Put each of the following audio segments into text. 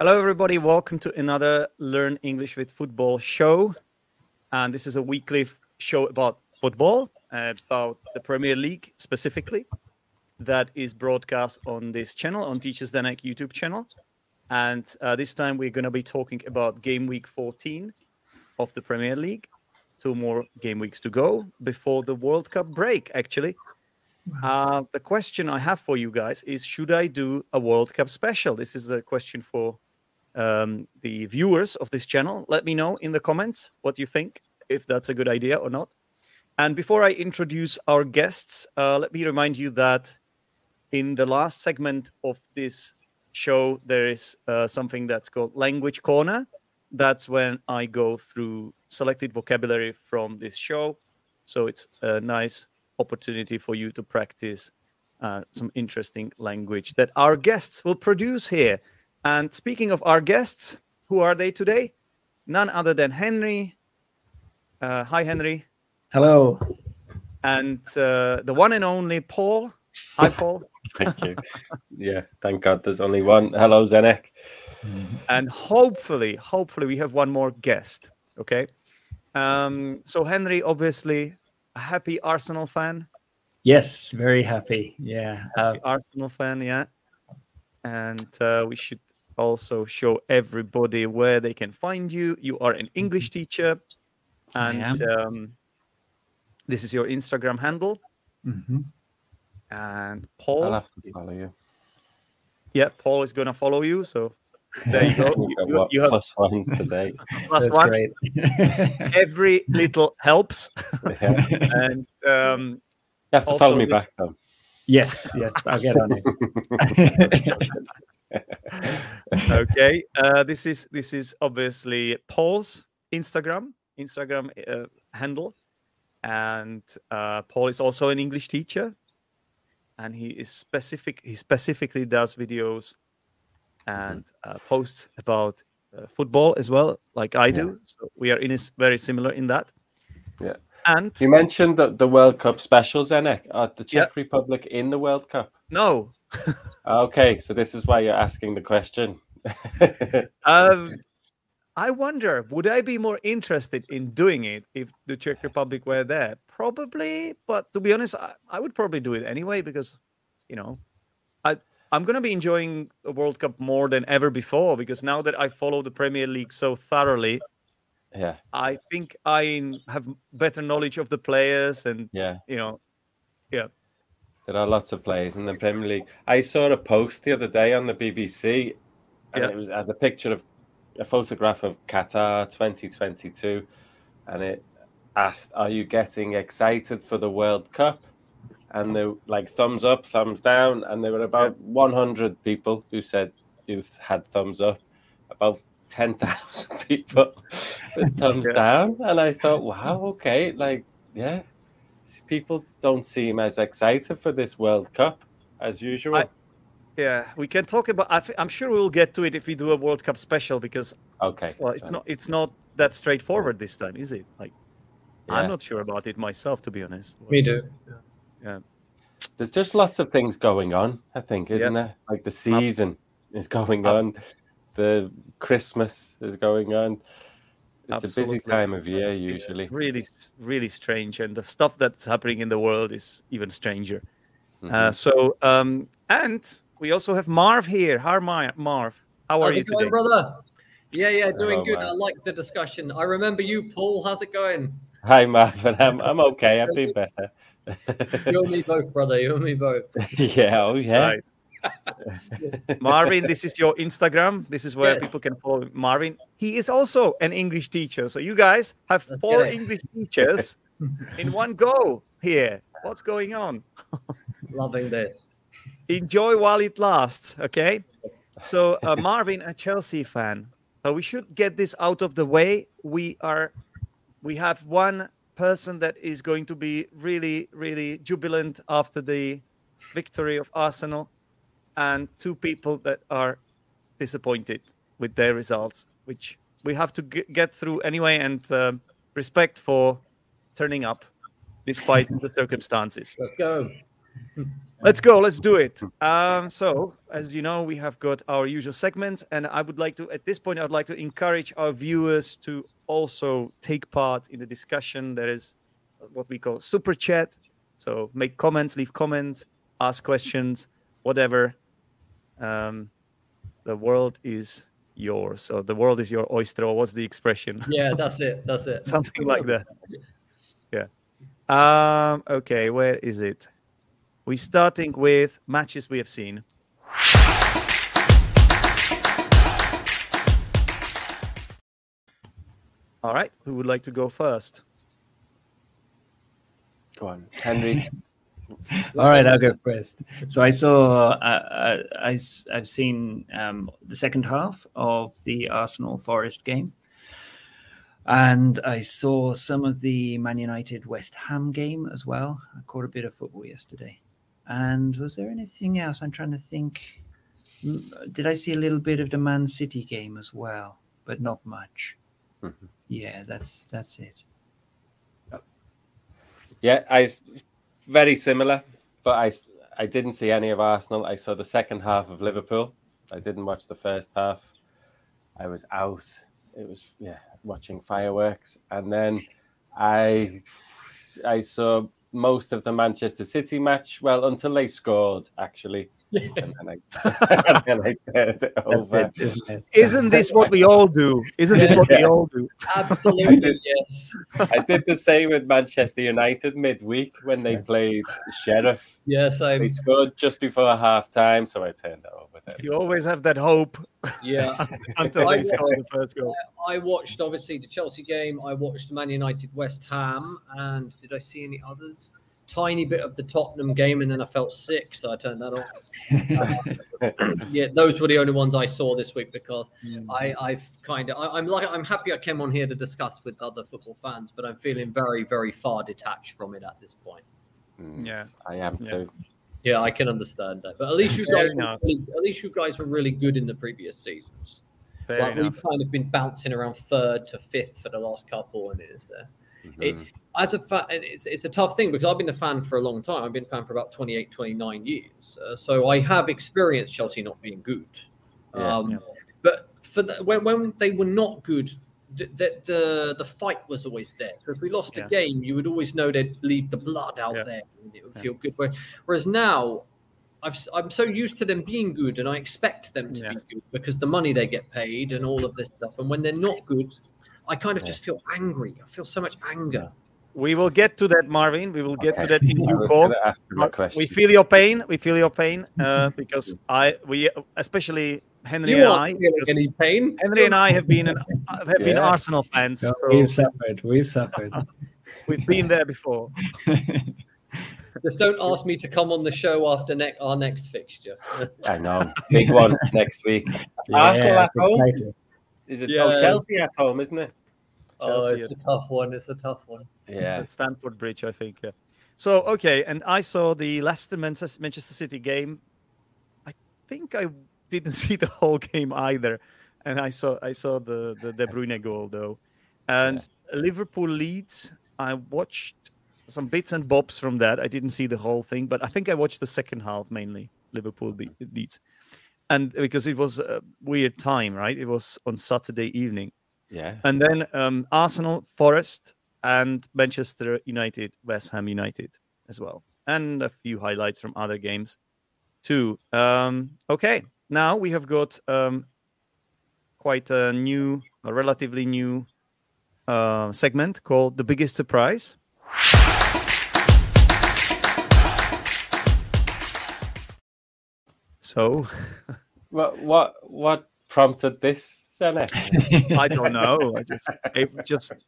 Hello, everybody. Welcome to another Learn English with Football show. And this is a weekly show about football, uh, about the Premier League specifically, that is broadcast on this channel, on Teacher Zdenek YouTube channel. And uh, this time we're going to be talking about game week 14 of the Premier League. Two more game weeks to go before the World Cup break, actually. Uh, the question I have for you guys is Should I do a World Cup special? This is a question for um, the viewers of this channel. Let me know in the comments what you think, if that's a good idea or not. And before I introduce our guests, uh, let me remind you that in the last segment of this show, there is uh, something that's called Language Corner. That's when I go through selected vocabulary from this show. So it's a nice opportunity for you to practice uh, some interesting language that our guests will produce here. And speaking of our guests, who are they today? None other than Henry. Uh, hi, Henry. Hello. And uh, the one and only Paul. Hi, Paul. Thank you. yeah, thank God there's only one. Hello, Zdenek. and hopefully, hopefully, we have one more guest. Okay. Um, so, Henry, obviously, a happy Arsenal fan. Yes, very happy. Yeah. Uh, Arsenal fan, yeah. And uh, we should also show everybody where they can find you. You are an English teacher, and um, this is your Instagram handle. mhm. And Paul, I'll have to is- follow you. yeah, Paul is going to follow you. So there you go. You've You, got you- what, you have plus one today. plus That's one. great. Every little helps. Yeah. And um, you have to Also, follow me this- back though. yes, yes, I'll get on it. okay, uh, this is this is obviously Paul's Instagram Instagram uh, handle, and uh, Paul is also an English teacher, and he is specific. He specifically does videos and uh, posts about uh, football as well, like I do. So we are in is very similar in that. Yeah. And You mentioned the, the World Cup special, Zdenek, at the Yeah. Czech Republic in the World Cup. no, Okay, so this is why you're asking the question. Um, I wonder, would I be more interested in doing it if the Czech Republic were there? Probably, but to be honest, I, I would probably do it anyway because, you know, I I'm gonna be enjoying the World Cup more than ever before because now that I follow the Premier League so thoroughly, yeah, I think I have better knowledge of the players and yeah. you know, There are lots of players in the Premier League. I saw a post the other day on the BBC, and Yeah. it was as a picture of a photograph of Qatar 2022, and it asked, "Are you getting excited for the World Cup?" And they like thumbs up, thumbs down, and there were about 100 people who said you've had thumbs up, about 10,000 people with thumbs Yeah. down, and I thought, wow, okay, like yeah, people don't seem as excited for this World Cup as usual. I- yeah, we can talk about. I th- I'm sure we'll get to it if we do a World Cup special because okay, Well, it's fine. not it's not that straightforward this time, is it? Like Yeah. I'm not sure about it myself, to be honest. Me too. There's just lots of things going on. I think, isn't there? Like the season is going Ab- on, the Christmas is going on. It's a busy time of year It's usually. really, really strange, and the stuff that's happening in the world is even stranger. Mhm. Uh, so, um, and we also have Marv here. Hi, Mar- Marv. How are you it going, today? brother? Yeah, yeah, doing Hello, good. man. I like the discussion. I remember you, Paul. How's it going? Hi, Marvin. I'm I'm okay. I've been better. You and me both, brother. You and me both. yeah. Oh yeah. Right. Marvin, this is your Instagram. This is where Yes. people can follow Marvin. He is also an English teacher. So you guys have Let's four. English teachers in one go here. What's going on? Loving this. enjoy while it lasts okay so uh, marvin a chelsea fan uh, we should get this out of the way we are we have one person that is going to be really really jubilant after the victory of arsenal and two people that are disappointed with their results which we have to g- get through anyway and um respect for turning up despite the circumstances Let's go. Let's go. Let's do it. Um, so, as you know, we have got our usual segment, and I would like to, at this point, I'd like to encourage our viewers to also take part in the discussion. There is what we call super chat. So, make comments, leave comments, ask questions, whatever. Um, the world is yours. So, the world is your oyster. Or what's the expression? Yeah, that's it. That's it. Something like that. Yeah. Um, okay, where is it? We're starting with matches we have seen. All right, who would like to go first? Go on, Henry. All right, I'll go first. So I saw, uh, uh, I, have seen um, the second half of the Arsenal Forest game. And I saw some of the Man United West Ham game as well. I caught a bit of football yesterday. And was there anything else? I'm trying to think. Did I see a little bit of the Man City game as well, but not much? Mm-hmm. Yeah, that's that's it. Yeah, I very similar, but I I didn't see any of Arsenal. I saw the second half of Liverpool. I didn't watch the first half. I was out. It was yeah, watching fireworks, and then I I saw most of the Manchester City match. Well, until they scored, actually. And I, and it over. It, isn't, it? isn't this what we all do? Isn't this what yeah. we all do? Absolutely, did, yes. I did the same with Manchester United midweek when they played Sheriff. Yes, I. They scored just before half time, so I turned it over. Then. You always have that hope. Yeah. until they score the first goal. I watched obviously the Chelsea game. I watched Man United West Ham, and did I see any others? tiny bit of the Tottenham game, and then I felt sick, so I turned that off. yeah, those were the only ones I saw this week because mm. I, I've kind of I, am like I'm happy I came on here to discuss with other football fans, but I'm feeling very very far detached from it at this point. Mm, yeah, I am yeah. too. Yeah, I can understand that, but at least you guys, really, at least you guys were really good in the previous seasons. Fair like we've kind of been bouncing around third to fifth for the last couple, and it is there. Mm-hmm. It, as a fan, it's, it's a tough thing because I've been a fan for a long time. I've been a fan for about 28, 29 years. Uh, so I have experienced Chelsea not being good. Yeah, um, yeah. But for the, when, when they were not good, the, the, the, the fight was always there. So if we lost yeah. a game, you would always know they'd leave the blood out there and it would feel good. Whereas now, i am so used to them being good and I expect them to be good because the money they get paid and all of this stuff. And when they're not good, I kind of just feel angry. I feel so much anger. We will get to that, Marvin. We will get okay. to that in due course. We feel your pain. We feel your pain uh, because I, we, especially Henry you and I, any pain? Henry and I have been an, have yeah. been Arsenal fans. so we've suffered. We've suffered. we've been there before. Just don't ask me to come on the show after ne- our next fixture. I know, big one next week. Yeah, Arsenal at home. Is it? Oh, yeah. Oh, Chelsea at home, isn't it? Oh, Chelsea. Oh, it's a tough one. It's a tough one. Yeah, it's at Stamford Bridge, I think. Yeah. So okay, and I saw the Leicester Manchester City game. I think I didn't see the whole game either, and I saw I saw the the De Bruyne goal though, and yeah. Liverpool Leeds. I watched some bits and bobs from that. I didn't see the whole thing, but I think I watched the second half mainly. Liverpool Leeds, and because it was a weird time, right? It was on Saturday evening, yeah. And then um, Arsenal, Forest, and Manchester United, West Ham United as well, and a few highlights from other games too. Um, okay, now we have got um, quite a new, a relatively new uh, segment called "The Biggest Surprise." So, what what what prompted this? I don't know. I just, it just.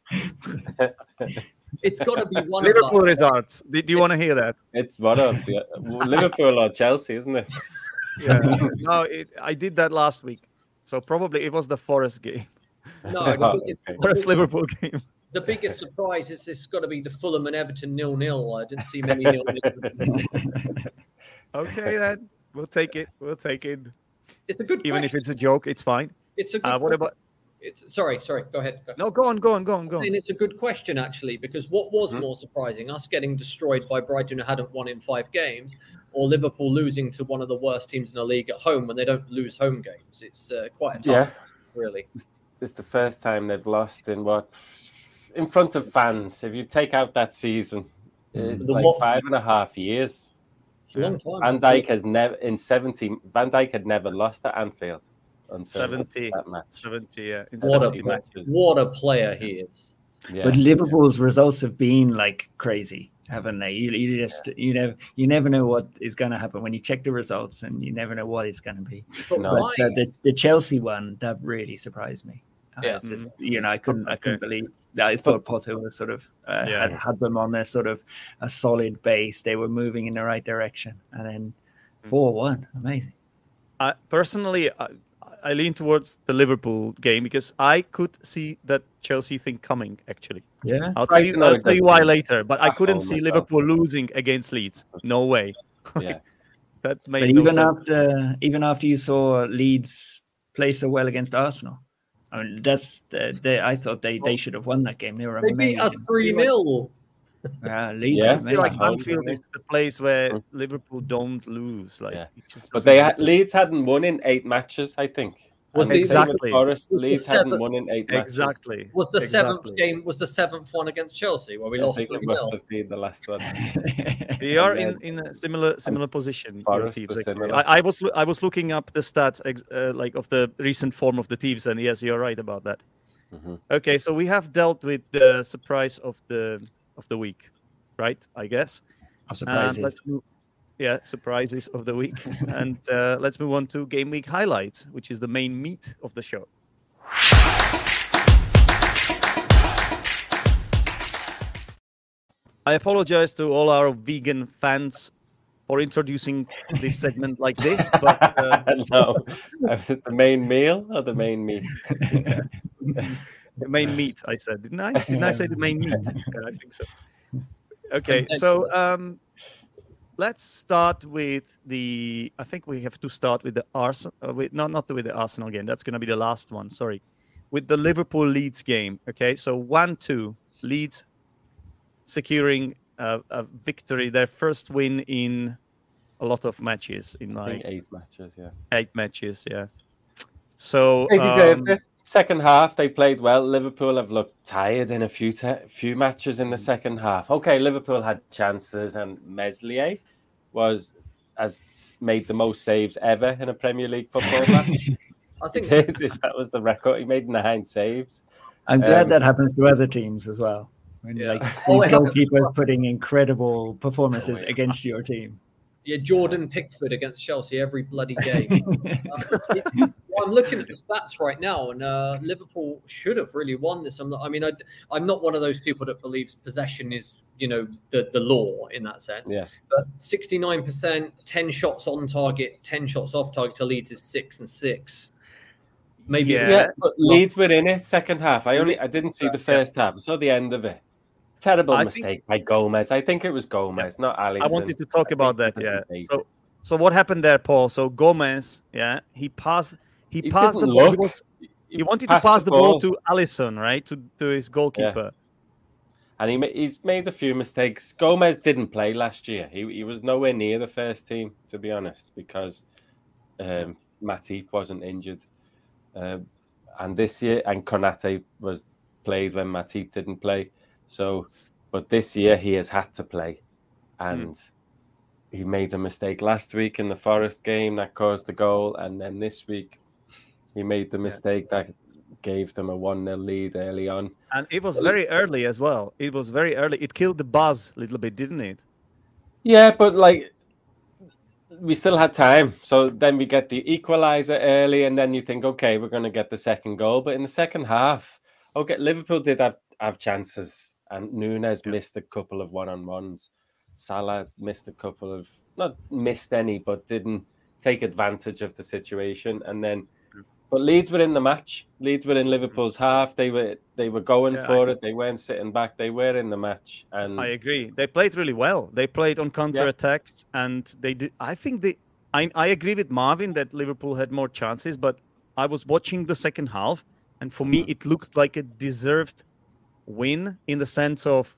it's got to be one. Liverpool results. Do you want to hear that? It's one of the Liverpool or Chelsea, isn't it? Yeah. no, it, I did that last week, so probably it was the Forest game. No, the biggest, Forest Liverpool game. The biggest surprise is it's got to be the Fulham and Everton nil nil. I didn't see many nil nil. okay, then we'll take it. We'll take it. It's a good. Even question. if it's a joke, it's fine. It's a uh, what about It's sorry, sorry. Go ahead. Go. No, go on, go on, go on, go on. mean, it's a good question actually, because what was Mhm. more surprising, us getting destroyed by Brighton who hadn't won in five games, or Liverpool losing to one of the worst teams in the league at home when they don't lose home games? It's uh, quite a tough, Yeah, really. it's the first time they've lost in what in front of fans. If you take out that season, it's The like what- five and a half years. It's a long time. Van Dijk has never in seventy. Van Dijk had never lost at Anfield until 70. that match. 70, yeah. In What a 70 match. matches. What a player he is. Yeah. But Liverpool's results have been like crazy, haven't they? You, you just you never you never know what is going to happen when you check the results, and you never know what it's going to be. But No. But uh, the the Chelsea one that really surprised me. Uh, Yeah. it's just, you know, I couldn't I couldn't believe. I thought Potter was sort of uh, Yeah. had had them on their sort of a solid base. They were moving in the right direction, and then four one, amazing. I, personally, I, I lean towards the Liverpool game because I could see that Chelsea thing coming. Actually, Yeah, I'll tell you, I'll tell you why later. But I couldn't home see as well. Liverpool losing against Leeds. No way. yeah. That but made no even sense. after even after you saw Leeds play so well against Arsenal, I mean that's the, they, I thought they, they should have won that game. They were They beat us 3 0. Uh, Leeds Yeah. I feel like Anfield is the place where Mm. Liverpool don't lose. Like, Yeah. it just But they had. Leeds hadn't won in eight matches, I think. Was And the- Exactly. Forest, Was Leeds hadn't seventh- won in eight matches. exactly. Was the seventh game, was the seventh one against Chelsea where we I lost think it must 0? have been the last one. They are And in, in a similar similar position. your Forest teams, was similar. I, I was I was looking up the stats uh, like of the recent form of the teams, and yes, you're right about that. Mhm. Okay, so we have dealt with the surprise of the of the week, right? I guess. I'm And surprised. let's move, yeah, surprises of the week, and uh, let's move on to game week highlights, which is the main meat of the show. I apologize to all our vegan fans for introducing this segment like this, but uh, no, the main meal or the main meat? the main meat, I said, didn't I? Didn't I say the main meat? Yeah, I think so. Okay, so um, let's start with the. I think we have to start with the Arsenal. Uh, with, no, not with the Arsenal game. That's going to be the last one. Sorry, with the Liverpool Leeds game. Okay, so one-two Leeds securing a, a victory, their first win in a lot of matches, in I think like eight matches, yeah. eight matches. Yeah. So They deserved um, it. Second half, they played well. Liverpool have looked tired in a few te- few matches in the second half. Okay, Liverpool had chances, and Meslier was has made the most saves ever in a Premier League football match. I think did. that was the record. He made nine saves. I'm glad um, that happens to other teams as well. When Yeah. like Oh, these goalkeepers putting incredible performances Oh, against your team. yeah, Jordan Pickford against Chelsea every bloody game. Uh, it- well, I'm looking at the stats right now, and uh, Liverpool should have really won this. I'm not. I mean, I, I'm not one of those people that believes possession is, you know, the the law in that sense. Yeah. But 69 percent, 10 shots on target, 10 shots off target to Leeds is six and six. Maybe Yeah. Yeah, but Leeds were in it second half. I only I didn't see the first half. I saw the end of it. Terrible I think- mistake by Gomez. I think it was Gomez, not Alisson. I wanted to talk I about that. Yeah. So, so what happened there, Paul? So Gomez, yeah, he passed. He, passed the ball. He, was, he wanted to pass the ball to Alisson, right, to to his goalkeeper. and he he's made a few mistakes. Gomez didn't play last year. He he was nowhere near the first team, to be honest, because um, Matip wasn't injured, um, and this year and Konate was played when Matip didn't play. So, but this year he has had to play, and he made a mistake last week in the Forest game that caused the goal, and then this week he made the mistake that gave them a one 0 lead early on. And it was very early as well. It was very early. It killed the buzz a little bit, didn't it? Yeah, but like we still had time. So then we get the equalizer early, and then you think, okay, we're going to get the second goal. But in the second half, okay, Liverpool did have, have chances, and Nunez missed a couple of one on ones. Salah missed a couple of, not missed any, but didn't take advantage of the situation. And then, but Leeds were in the match. Leeds were in Liverpool's mm. half. They were they were going Yeah, for it. They weren't sitting back. They were in the match. And I agree. They played really well. They played on counter attacks, and they did. I think they. I I agree with Marvin that Liverpool had more chances, but I was watching the second half, and for me, it looked like a deserved win in the sense of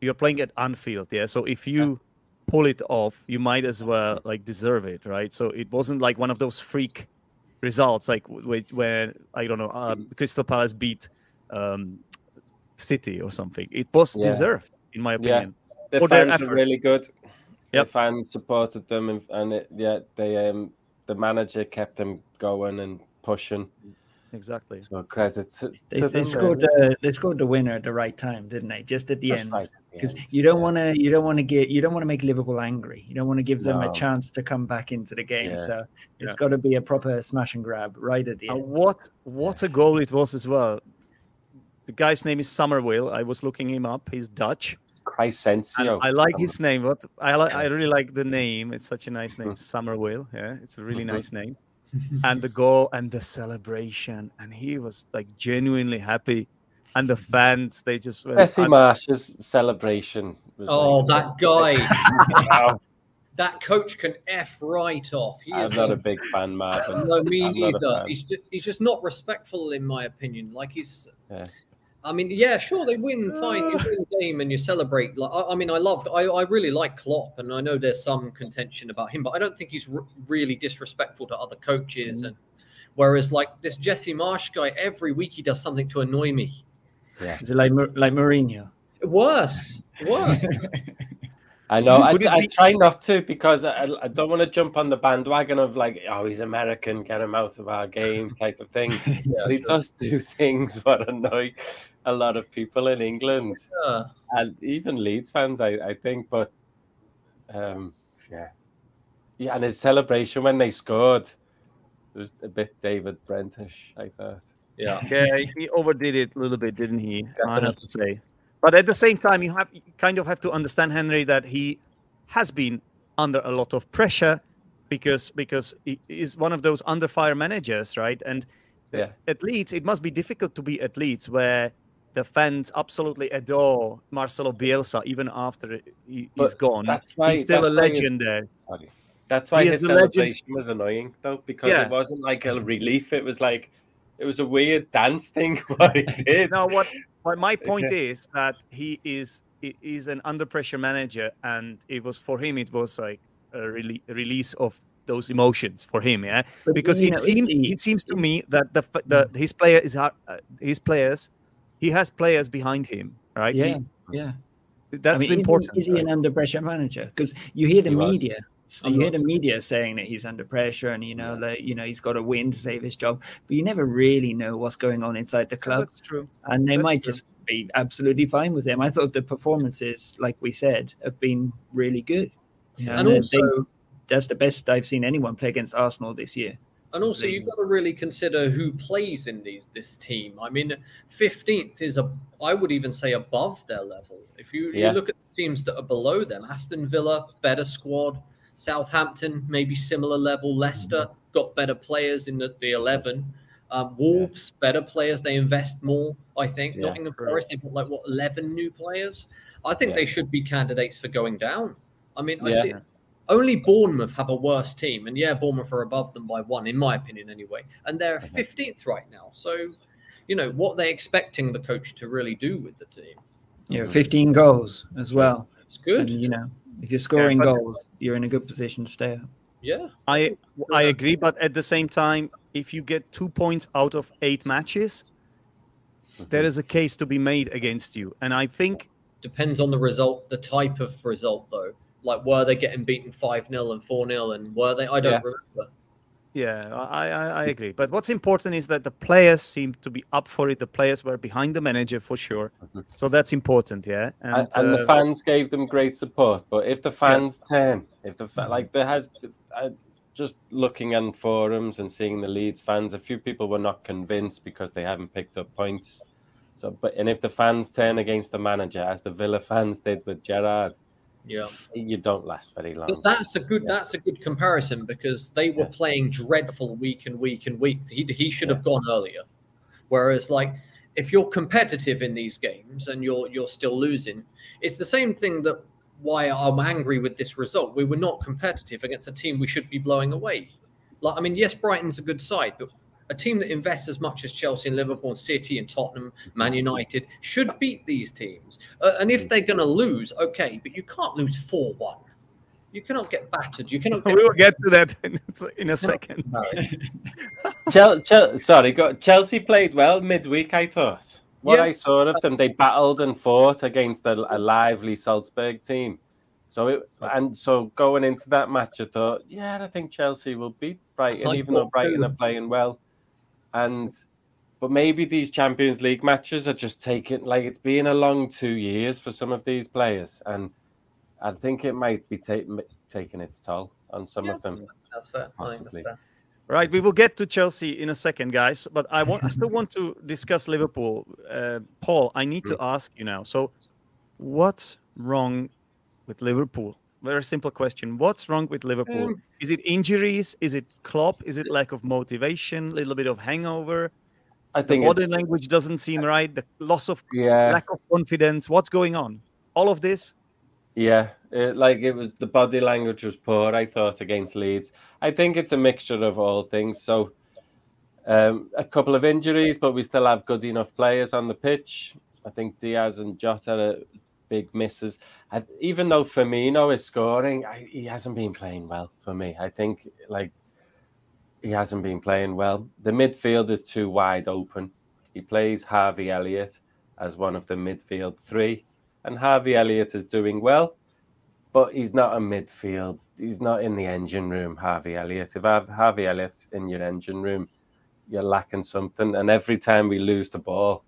you're playing at Anfield, yeah. So if you pull it off, you might as well like deserve it, right? So it wasn't like one of those freak results like when I don't know um, Crystal Palace beat um, City or something. It was yeah. deserved, in my opinion. Yeah. The fans were really good. Yep. The fans supported them, and, and it, yeah, they um, the manager kept them going and pushing. Exactly. So credit to, they, to they scored the they scored the winner at the right time, didn't they? Just at the Just end, because right you don't want to you don't want to get you don't want to make Liverpool angry. You don't want to give them no. a chance to come back into the game. Yeah. So it's yeah. got to be a proper smash and grab right at the and end. What what a goal it was as well. The guy's name is Summerville. I was looking him up. He's Dutch. Crysencio. I like his name. But I like I really like the name. It's such a nice name, Summerville. Yeah, it's a really mm-hmm. nice name. And the goal and the celebration, and he was like genuinely happy. And the fans, they just went, Jesse Marsch's celebration. oh, like, that guy. that coach can f right off. He I'm not a big fan, Marvin. No, me I'm neither. He's just, he's just not respectful, in my opinion. Like he's. Yeah. I mean, yeah, sure, they win, fine. You win the game and you celebrate. Like, I, I mean, I loved, I, I really like Klopp, and I know there's some contention about him, but I don't think he's r- really disrespectful to other coaches. Mm. And whereas, like this Jesse Marsch guy, every week he does something to annoy me. Yeah, is it like like Mourinho? Worse, worse. I know. I, I, try not to because I, I don't want to jump on the bandwagon of like, oh, he's American, get him out of our game type of thing. yeah, he sure. does do things that annoy a lot of people in England yeah. and even Leeds fans, I, I think. But um, yeah, yeah, and his celebration when they scored was a bit David Brentish, I thought. Yeah, yeah, he overdid it a little bit, didn't he? Definitely. I have to say. But at the same time, you have you kind of have to understand Henry that he has been under a lot of pressure because because he is one of those under fire managers, right? And yeah. at Leeds, it must be difficult to be at Leeds where the fans absolutely adore Marcelo Bielsa even after he, has gone. That's why he's still a legend there. That's why he his celebration legend. was annoying though, because yeah. it wasn't like a relief. It was like it was a weird dance thing what he did. no, what but my point is that he is he is an under pressure manager, and it was for him. It was like a, rele- release of those emotions for him, yeah. But because it know, seems he, it seems to me that the the his player is uh, his players, he has players behind him, right? Yeah, he, yeah. That's I mean, important. Is he, is he an under pressure manager? Because you hear the he media. Was so you hear the media saying that he's under pressure and you know yeah. that you know he's got to win to save his job, but you never really know what's going on inside the oh, club. That's true. And they That's might true. just be absolutely fine with him. I thought the performances, like we said, have been really good. Yeah, and, and also they, that's the best I've seen anyone play against Arsenal this year. And also, you've got to really consider who plays in these, this team. I mean, 15th is a, I would even say above their level. If you, yeah. you look at the teams that are below them, Aston Villa, better squad. Southampton, maybe similar level. Leicester got better players in the, the 11. Um, Wolves, yeah. better players. They invest more, I think. Yeah, Nottingham Forest, they've got like, what, 11 new players? I think yeah. they should be candidates for going down. I mean, I see only Bournemouth have a worse team. And yeah, Bournemouth are above them by one, in my opinion, anyway. And they're 15th right now. So, you know, what they're expecting the coach to really do with the team. Yeah, 15 goals as well. It's good. And, you know, if you're scoring yeah, goals, you're in a good position to stay up. Yeah, I I agree, but at the same time, if you get two points out of eight matches, mm-hmm. there is a case to be made against you, and I think depends on the result, the type of result, though. Like, were they getting beaten five 0 and four 0 and were they? I don't yeah. remember. Yeah, I, I, I agree. But what's important is that the players seem to be up for it. The players were behind the manager for sure. Mm-hmm. So that's important, yeah. And, and, and uh, the fans gave them great support. But if the fans yeah. turn, if the fa- like there has, uh, just looking on forums and seeing the Leeds fans, a few people were not convinced because they haven't picked up points. So, but and if the fans turn against the manager, as the Villa fans did with Gerrard, yeah, you don't last very long. But that's a good yeah. that's a good comparison because they were yeah. playing dreadful week and week and week. He he should have gone earlier. Whereas like if you're competitive in these games and you're you're still losing, it's the same thing that why I'm angry with this result. We were not competitive against a team we should be blowing away. Like I mean, yes, Brighton's a good side, but A team that invests as much as Chelsea and Liverpool and City and Tottenham, Man United should beat these teams. Uh, and if they're going to lose, okay, but you can't lose 4 1. You cannot get battered. You cannot. Get we will get to that in, in a second. Chelsea, sorry, Chelsea played well midweek. I thought what yeah. I saw of them, they battled and fought against a, a lively Salzburg team. So it, and so going into that match, I thought, yeah, I think Chelsea will beat Brighton, even though Brighton are playing well. And but maybe these Champions League matches are just taking like it's been a long two years for some of these players, and I think it might be ta- taking its toll on some yeah, of them. That's fair. Possibly. That's fair. Right, we will get to Chelsea in a second, guys. But I want, I still want to discuss Liverpool. Uh, Paul, I need to mm. ask you now. So, what's wrong with Liverpool? Very simple question. What's wrong with Liverpool? Um, is it injuries? Is it Klopp? Is it lack of motivation? A little bit of hangover? I think the body language doesn't seem right. The loss of yeah. lack of confidence. What's going on? All of this. Yeah, it, like it was the body language was poor. I thought against Leeds. I think it's a mixture of all things. So, um, a couple of injuries, but we still have good enough players on the pitch. I think Diaz and Jota are big misses. I, even though Firmino is scoring, I, he hasn't been playing well for me. I think like he hasn't been playing well. The midfield is too wide open. He plays Harvey Elliott as one of the midfield three, and Harvey Elliott is doing well, but he's not a midfield. He's not in the engine room. Harvey Elliott. If Harvey Elliott in your engine room, you're lacking something. And every time we lose the ball,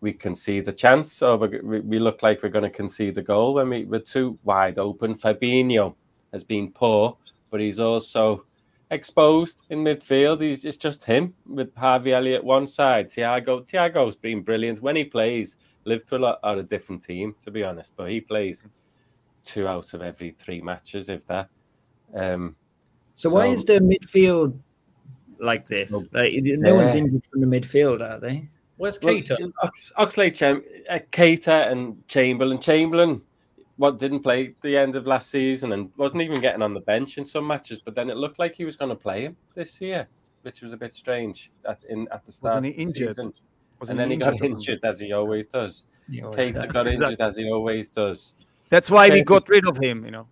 we concede the chance, or we, we look like we're going to concede the goal when we, we're too wide open. Fabinho has been poor, but he's also exposed in midfield. He's it's just him with Harvey Elliott one side. Thiago Thiago's been brilliant when he plays. Liverpool are, are, a different team, to be honest, but he plays two out of every three matches, if that. Um, so, so why is the midfield like this? Like, no one's injured from the midfield, are they? Where's Keita? Well, Ox- Oxlade, Cham- uh, Keita, and Chamberlain. Chamberlain, what didn't play the end of last season and wasn't even getting on the bench in some matches, but then it looked like he was going to play him this year, which was a bit strange at, in at the start. Wasn't he injured? The and then he got injured as he always does. He always Keita does. got injured as he always does. That's why we got rid of him, you know.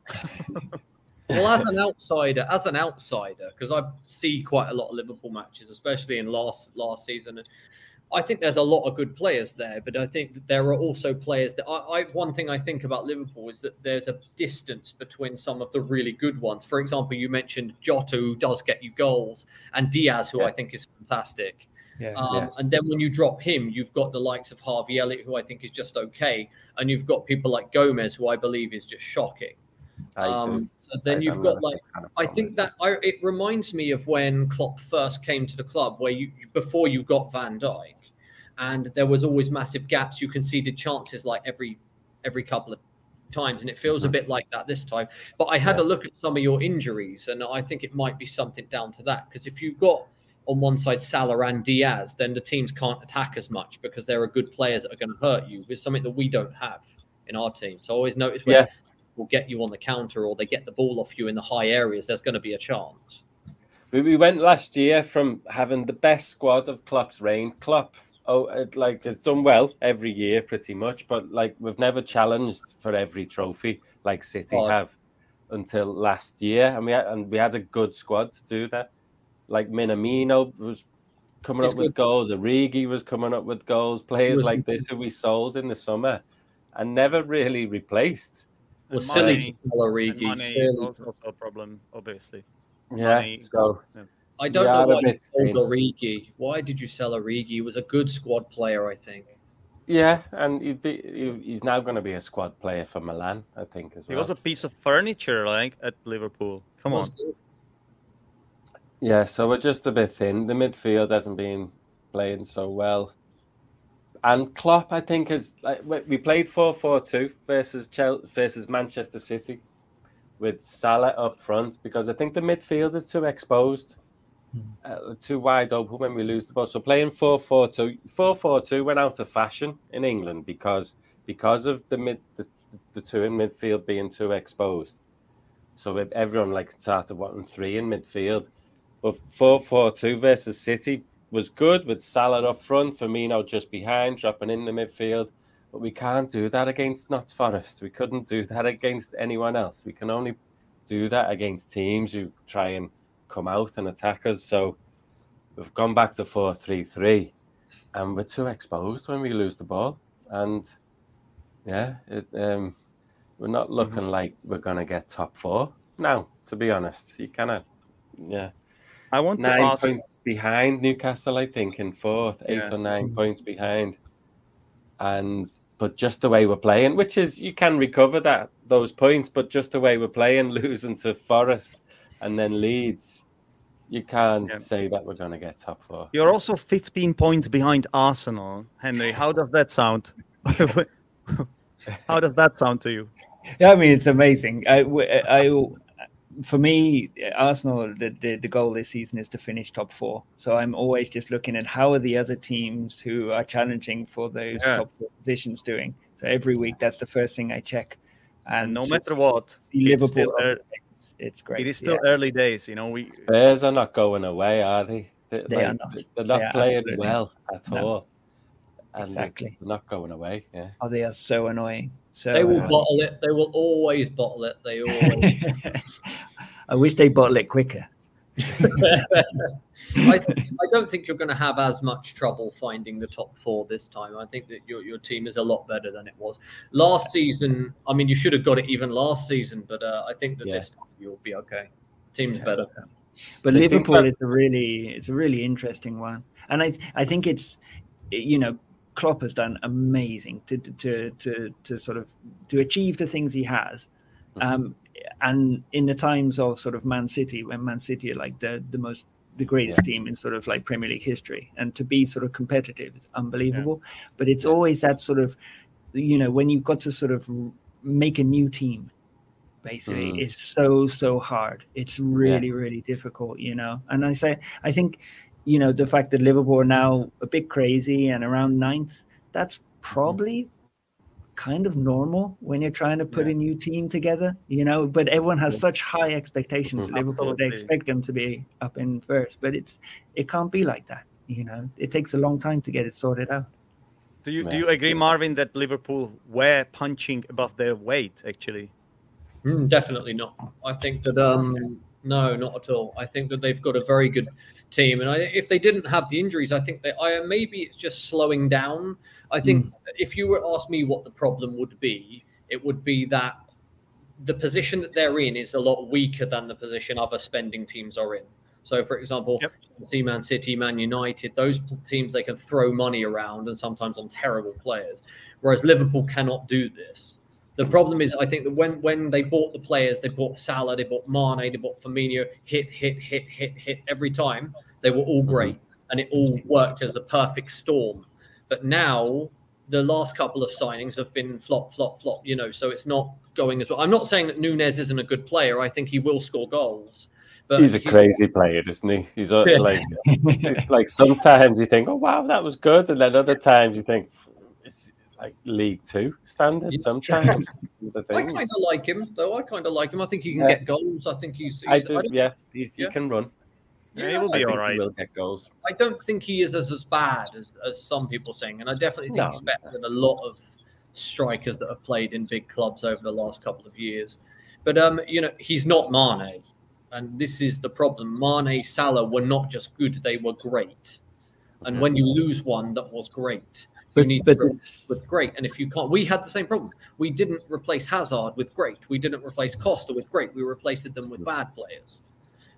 well, as an outsider, as an outsider, because I see quite a lot of Liverpool matches, especially in last last season, I think there's a lot of good players there, but I think that there are also players that I, I, one thing I think about Liverpool is that there's a distance between some of the really good ones. For example, you mentioned Jota, who does get you goals, and Diaz, who yeah. I think is fantastic. Yeah, um, yeah. And then when you drop him, you've got the likes of Harvey Elliott, who I think is just okay, and you've got people like Gomez, who I believe is just shocking. Um, so then I, you've got like I think that I, it reminds me of when Klopp first came to the club, where you before you got Van Dijk, and there was always massive gaps. You conceded chances like every every couple of times, and it feels a mm-hmm. bit like that this time. But I had yeah. a look at some of your injuries, and I think it might be something down to that because if you've got on one side Salah and Diaz, then the teams can't attack as much because there are good players that are going to hurt you. It's something that we don't have in our team. So I always notice when yeah will get you on the counter or they get the ball off you in the high areas, there's going to be a chance. We went last year from having the best squad of Klopp's reign. Klopp, oh, it, like has done well every year, pretty much, but like we've never challenged for every trophy like City oh. have until last year, and we had, and we had a good squad to do that. Like Minamino was coming He's up good. with goals, Origi was coming up with goals. Players like this who we sold in the summer and never really replaced. Well, silly to sell Origi. Money also, also a problem, obviously. Yeah, money, so yeah. I don't know why you sold Origi. Why did you sell Origi? He was a good squad player, I think. Yeah, and he'd be he's now going to be a squad player for Milan, I think as well. He was a piece of furniture, like at Liverpool. Come on. Yeah, so we're just a bit thin. The midfield hasn't been playing so well and Klopp, I think, is like we played 4 4 2 versus Chelsea, versus Manchester City with Salah up front because I think the midfield is too exposed. Uh, too wide open when we lose the ball. So playing 4 4 2, 4 4 2 went out of fashion in England because because of the mid the, the two in midfield being too exposed. So everyone like started wanting three in midfield. But 4 4 2 versus City was good with Salah up front, Firmino just behind, dropping in the midfield. But we can't do that against Notts Forest. We couldn't do that against anyone else. We can only do that against teams who try and come out and attack us. So we've gone back to 4 3 3, and we're too exposed when we lose the ball. And yeah, it, um, we're not looking mm-hmm. like we're going to get top four now, to be honest. You cannot, yeah. I want nine ask... points behind Newcastle, I think, in fourth, eight yeah. or 9 mm-hmm. points behind. And but just the way we're playing, which is you can recover that those points, but just the way we're playing, losing to Forest and then Leeds, you can't yeah. say that we're going to get top four. You're also 15 points behind Arsenal, Henry. How does that sound? How does that sound to you? Yeah, I mean it's amazing. I, I, for me, Arsenal, the, the, the goal this season is to finish top four. So I'm always just looking at how are the other teams who are challenging for those yeah. top four positions doing. So every week, that's the first thing I check. And no matter what, Liverpool, it's, it's, great. It is still yeah. early days, you know. We Spurs are not going away, are they? They're, they like, are not. They're not they playing well at no. all. And exactly. They're not going away. Yeah. Oh, they are so annoying. So they will uh, bottle it. They will always bottle it. They always. I wish they bottle it quicker. I, I don't think you're going to have as much trouble finding the top four this time. I think that your, your team is a lot better than it was last season. I mean, you should have got it even last season, but uh, I think that yeah. this time you'll be okay. Team's yeah. better. But Liverpool is a really it's a really interesting one, and I I think it's you know Klopp has done amazing to to to to sort of to achieve the things he has. Mm-hmm. Um, and in the times of sort of Man City, when Man City are like the the most the greatest yeah. team in sort of like Premier League history, and to be sort of competitive is unbelievable. Yeah. But it's always that sort of, you know, when you've got to sort of make a new team, basically, mm. is so so hard. It's really yeah. really difficult, you know. And I say, I think you know, the fact that Liverpool are now a bit crazy and around ninth, that's probably kind of normal when you're trying to put yeah. a new team together, you know. But everyone has yeah. such high expectations. Mm-hmm. Liverpool, they expect them to be up in first, but it's it can't be like that, you know. It takes a long time to get it sorted out. Do you do you agree, Marvin, that Liverpool were punching above their weight actually? Mm, definitely not. I think that um no, not at all. I think that they've got a very good team. And I, if they didn't have the injuries, I think that I maybe it's just slowing down. I think mm. if you were asked me what the problem would be, it would be that the position that they're in is a lot weaker than the position other spending teams are in. So, for example, yep. see Man City, Man United, those teams they can throw money around and sometimes on terrible players, whereas Liverpool cannot do this. The problem is, I think that when when they bought the players, they bought Salah, they bought Mane, they bought Firmino, hit, hit, hit, hit, hit every time. They were all great, mm-hmm. and it all worked as a perfect storm. But now the last couple of signings have been flop, flop, flop. You know, so it's not going as well. I'm not saying that Nunez isn't a good player. I think he will score goals. But he's a he's, crazy player, isn't he? He's a, like, like sometimes you think, oh wow, that was good, and then other times you think, like League Two standard yeah. sometimes. I kind of like him, though. I kind of like him. I think he can yeah. get goals. I think he's. he's I do. I yeah, he's, yeah, he can run. Yeah, he will be all right. He will get goals. I don't think he is as, as bad as, as some people saying, and I definitely think no, he's better than a lot of strikers that have played in big clubs over the last couple of years. But um, you know, he's not Mane, and this is the problem. Mane, Salah were not just good; they were great. And when you lose one that was great, but, you need but with great. And if you can't, we had the same problem. We didn't replace Hazard with great. We didn't replace Costa with great. We replaced them with bad players.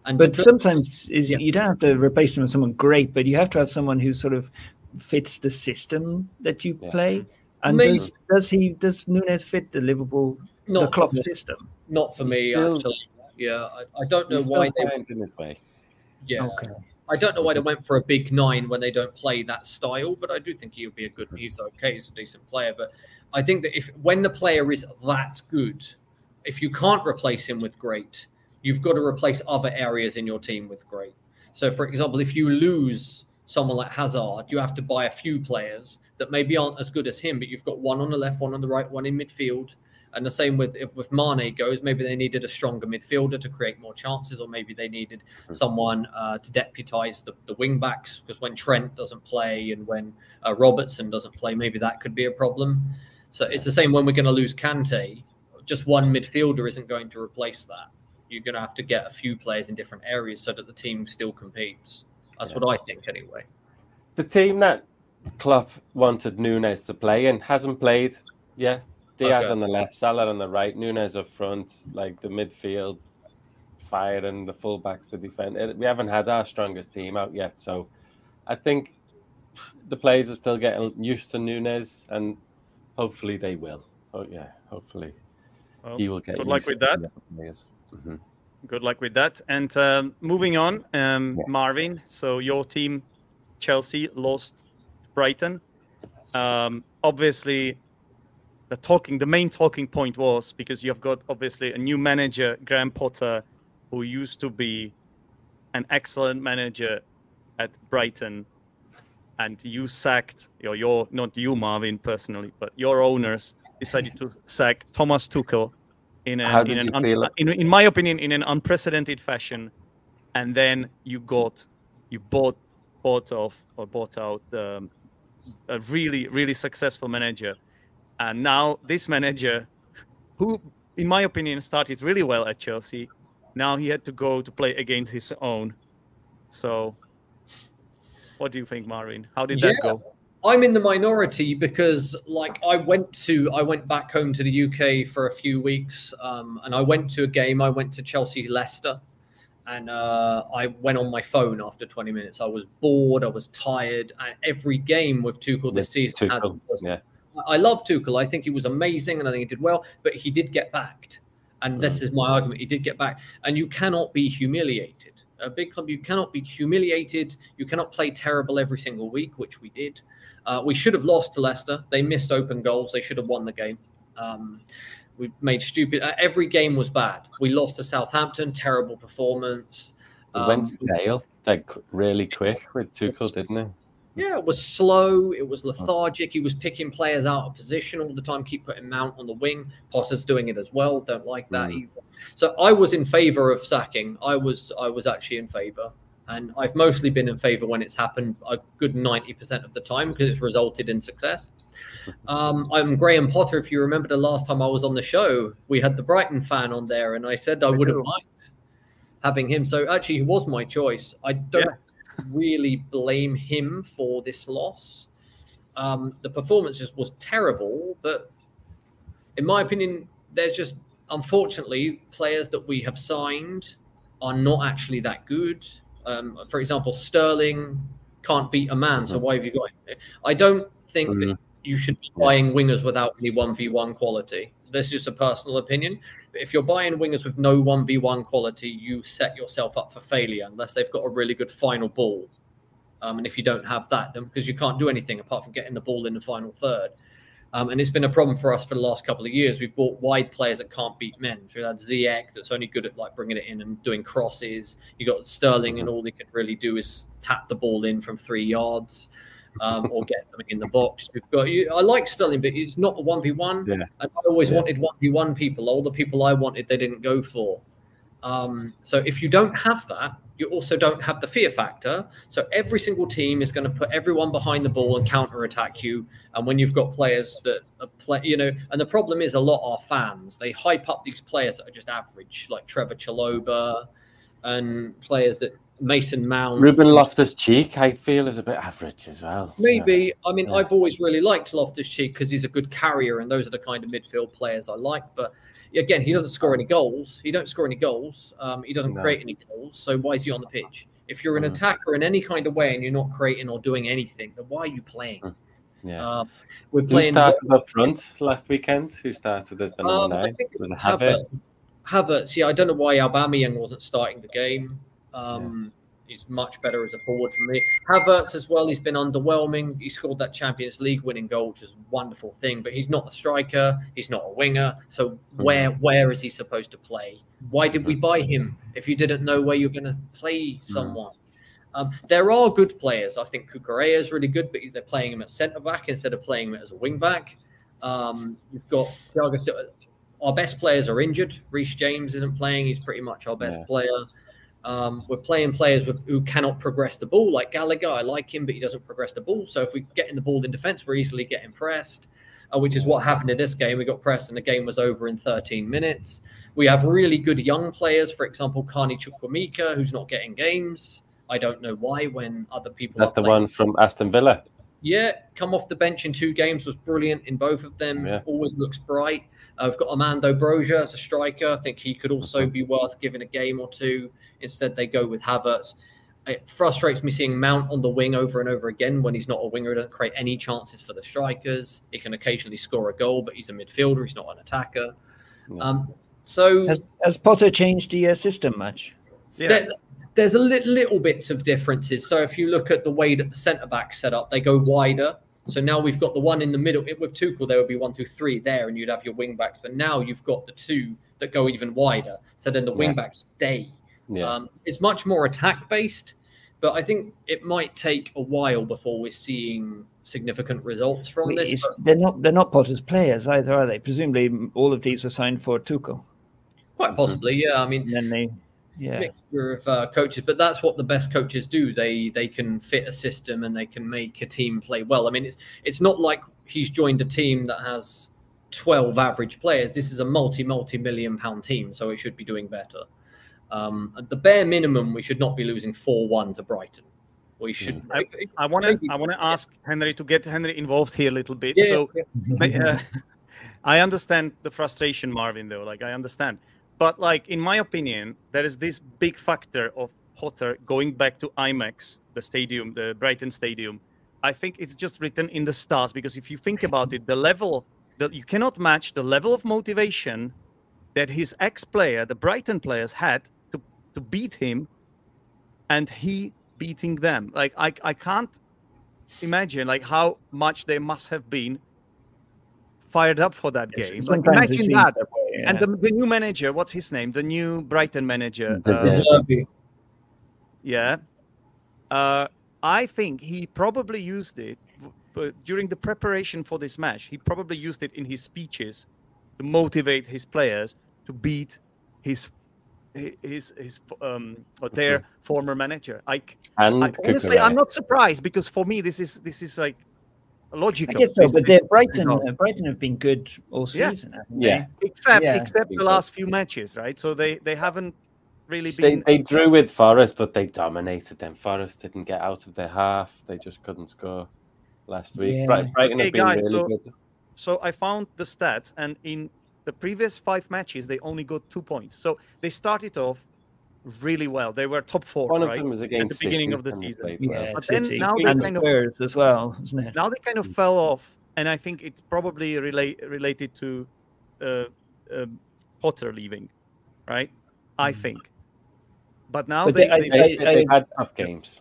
And but because, sometimes is yeah. you don't have to replace them with someone great, but you have to have someone who sort of fits the system that you yeah. play. And Maybe. does does he does Nunez fit the Liverpool not the Klopp system? Not for me. Still, yeah, I, I, don't know why they went in this way. Yeah. Okay. I don't know why they mm-hmm. went for a big nine when they don't play that style, but I do think he'll be a good. Mm-hmm. He's okay. He's a decent player, but I think that if when the player is that good, if you can't replace him with great, you've got to replace other areas in your team with great. So, for example, if you lose someone like Hazard, you have to buy a few players that maybe aren't as good as him, but you've got one on the left, one on the right, one in midfield, And the same with if with Mane goes, maybe they needed a stronger midfielder to create more chances, or maybe they needed Hmm. someone uh, to deputise the, the wing backs because when Trent doesn't play and when uh, Robertson doesn't play, maybe that could be a problem. So it's the same when we're going to lose Kante. Just one midfielder isn't going to replace that. You're going to have to get a few players in different areas so that the team still competes. That's Yeah. what I think, anyway. The team that Klopp wanted Nunez to play in hasn't played. Yeah, Diaz Okay. on the left, Salah on the right, Nunez up front, like the midfield, firing the fullbacks to defend. It- We haven't had our strongest team out yet, so I think the players are still getting used to Nunez, and hopefully they will. Oh yeah, hopefully Well, he will get. good luck with that. the other players. Mhm. Good luck with that. And um, moving on, um, Yeah. Marvin. So your team, Chelsea, lost Brighton. Um, obviously, the talking, the main talking point was because you've got obviously a new manager, Graham Potter, who used to be an excellent manager at Brighton, and you sacked, or your not you, Marvin, personally, but your owners decided to sack Thomas Tuchel in, a, How in did an you un- feel? in, in my opinion, in an unprecedented fashion, and then you got you bought bought off or bought out um, a really really successful manager, and now this manager, who in my opinion started really well at Chelsea, now he had to go to play against his own. So, what do you think, Marvin? How did that Yeah. go? I'm in the minority because, like, I went to I went back home to the UK for a few weeks, um, and I went to a game. I went to Chelsea Leicester, and uh, I went on my phone after 20 minutes. I was bored. I was tired, and every game with Tuchel this With season, had- was- yeah. I love Tuchel. I think he was amazing, and I think he did well. But he did get backed, and this is my argument. He did get back, and you cannot be humiliated. A big club, you cannot be humiliated. You cannot play terrible every single week, which we did. Uh, we should have lost to Leicester. They missed open goals. They should have won the game. Um, we made stupid. Uh, every game was bad. We lost to Southampton. Terrible performance. Um, went stale, like really quick with Tuchel, didn't it? Yeah, it was slow. It was lethargic. He was picking players out of position all the time. Keep putting Mount on the wing. Potter's doing it as well. Don't like that Mm. either. So I was in favour of sacking. I was I was actually in favour, and I've mostly been in favour when it's happened a good ninety percent of the time because it's resulted in success. Um, I'm Graham Potter. If you remember the last time I was on the show, we had the Brighton fan on there, and I said I I would have do. liked having him. So actually, he was my choice. I don't really blame him for this loss. Um, the performance just was terrible, but in my opinion, there's just unfortunately players that we have signed are not actually that good. Um, for example, Sterling can't beat a man, so why have you got him? I don't think that Mhm. You should be buying wingers without any 1v1 quality. This is just a personal opinion. But if you're buying wingers with no 1v1 quality, you set yourself up for failure unless they've got a really good final ball. Um, and if you don't have that, then because you can't do anything apart from getting the ball in the final third. Um, and it's been a problem for us for the last couple of years. We've bought wide players that can't beat men. So we had Ziyech that's only good at like bringing it in and doing crosses. You got Sterling, and all he can really do is tap the ball in from three yards um, or get something in the box. We've got. You, I like Sterling, but it's not a one v one. Yeah. And I always Yeah. wanted one v one people. All the people I wanted, they didn't go for. Um, so if you don't have that, you also don't have the fear factor. So every single team is going to put everyone behind the ball and counter attack you. And when you've got players that are play, you know, and the problem is a lot are fans. They hype up these players that are just average, like Trevoh Chalobah, and players that Mason Mount. Ruben Loftus Cheek, I feel, is a bit average as well. Maybe. I mean, Yeah. I've always really liked Loftus Cheek because he's a good carrier, and those are the kind of midfield players I like. But again, he doesn't score any goals. He don't score any goals. Um, he doesn't No. create any goals. So why is he on the pitch? If you're an Mm. attacker in any kind of way and you're not creating or doing anything, then why are you playing? Mm. Yeah. Uh, we're playing. Who started up front last weekend? Who started as the number Um, I think it Was was Havertz? Havertz, yeah, I don't know why Aubameyang wasn't starting the game. Um, He's much better as a forward for me. Havertz as well. He's been underwhelming. He scored that Champions League winning goal, which is a wonderful thing. But he's not a striker. He's not a winger. So where where is he supposed to play? Why did we buy him if you didn't know where you're going to play someone? Um, there are good players. I think Cucurella is really good, but they're playing him at centre back instead of playing him as a wing back. Um, you've got Thiago Silva. our best players are injured. Reece James isn't playing; he's pretty much our best Yeah. player. Um, we're playing players with, who cannot progress the ball, like Gallagher. I like him, but he doesn't progress the ball. So if we get in the ball in defence, we're easily getting pressed, uh, which is what happened in this game. We got pressed, and the game was over in 13 minutes. We have really good young players, for example, Carney Chukwuemeka, who's not getting games. I don't know why. When other people that the one from Aston Villa? Yeah, come off the bench in two games was brilliant in both of them. Yeah. Always looks bright. Uh, we've got Armando Broja as a striker. I think he could also be worth giving a game or two. Instead, they go with Havertz. It frustrates me seeing Mount on the wing over and over again when he's not a winger. He doesn't create any chances for the strikers. He can occasionally score a goal, but he's a midfielder. He's not an attacker. No. Um, so Has, has Potter changed the uh, system much? Yeah. there- there's a li- little bits of differences. So if you look at the way that the centre back set up, they go wider. So now we've got the one in the middle. It, with Tuchel, there would be one, two, three there, and you'd have your wing backs. But now you've got the two that go even wider. So then the wing backs stay. Yeah. Um, it's much more attack based, but I think it might take a while before we're seeing significant results from this. But they're not they're not Potter's players either, are they? Presumably, all of these were signed for Tuchel, quite possibly, yeah. I mean, and then they, yeah, mixture of uh, coaches, but that's what the best coaches do. They they can fit a system and they can make a team play well. I mean, it's it's not like he's joined a team that has twelve average players. This is a multi multi million pound team, so it should be doing better. Um, at the bare minimum, we should not be losing four one to Brighton. We should. I- I want to I want to ask Henry to get Henry involved here a little bit. Yeah, so yeah. Ma- uh, I understand the frustration, Marvin. Though, like I understand, but like in my opinion, there is this big factor of Potter going back to Amex, the stadium, the Brighton Stadium. I think it's just written in the stars because if you think about it, the level that you cannot match the level of motivation that his ex-player, the Brighton players, had to to beat him, and he beating them. Like I I can't imagine like how much they must have been fired up for that It's- game. Like, imagine seems that. way, And the, the new manager, what's his name? The new Brighton manager. Uh, Zerbi. Zerbi. yeah. Uh, I think he probably used it but during the preparation for this match. He probably used it in his speeches to motivate his players to beat his his his um or their former manager. I, I honestly I'm not surprised because for me this is this is like I logical. guess so, but they're Brighton, no. uh, Brighton have been good all season. haven't Yeah. except Yeah. except the last few matches, right? So they they haven't really They, been they drew with Forest, but they dominated them. Forest didn't get out of their half. They just couldn't score last week. Yeah. Brighton Okay, have been guys, really so- good. so I found the stats, and in the previous five matches, they only got two points. So they started off really well. They were top four, One of right? them was against the beginning City, of the season. played Yeah, well. But then City now they and kind of- Spurs as well, isn't it? Now they kind of fell off, and I think it's probably relate, related to uh, um, Potter leaving, right? I think. But now But they, they- I- they- They, I- they've had tough games.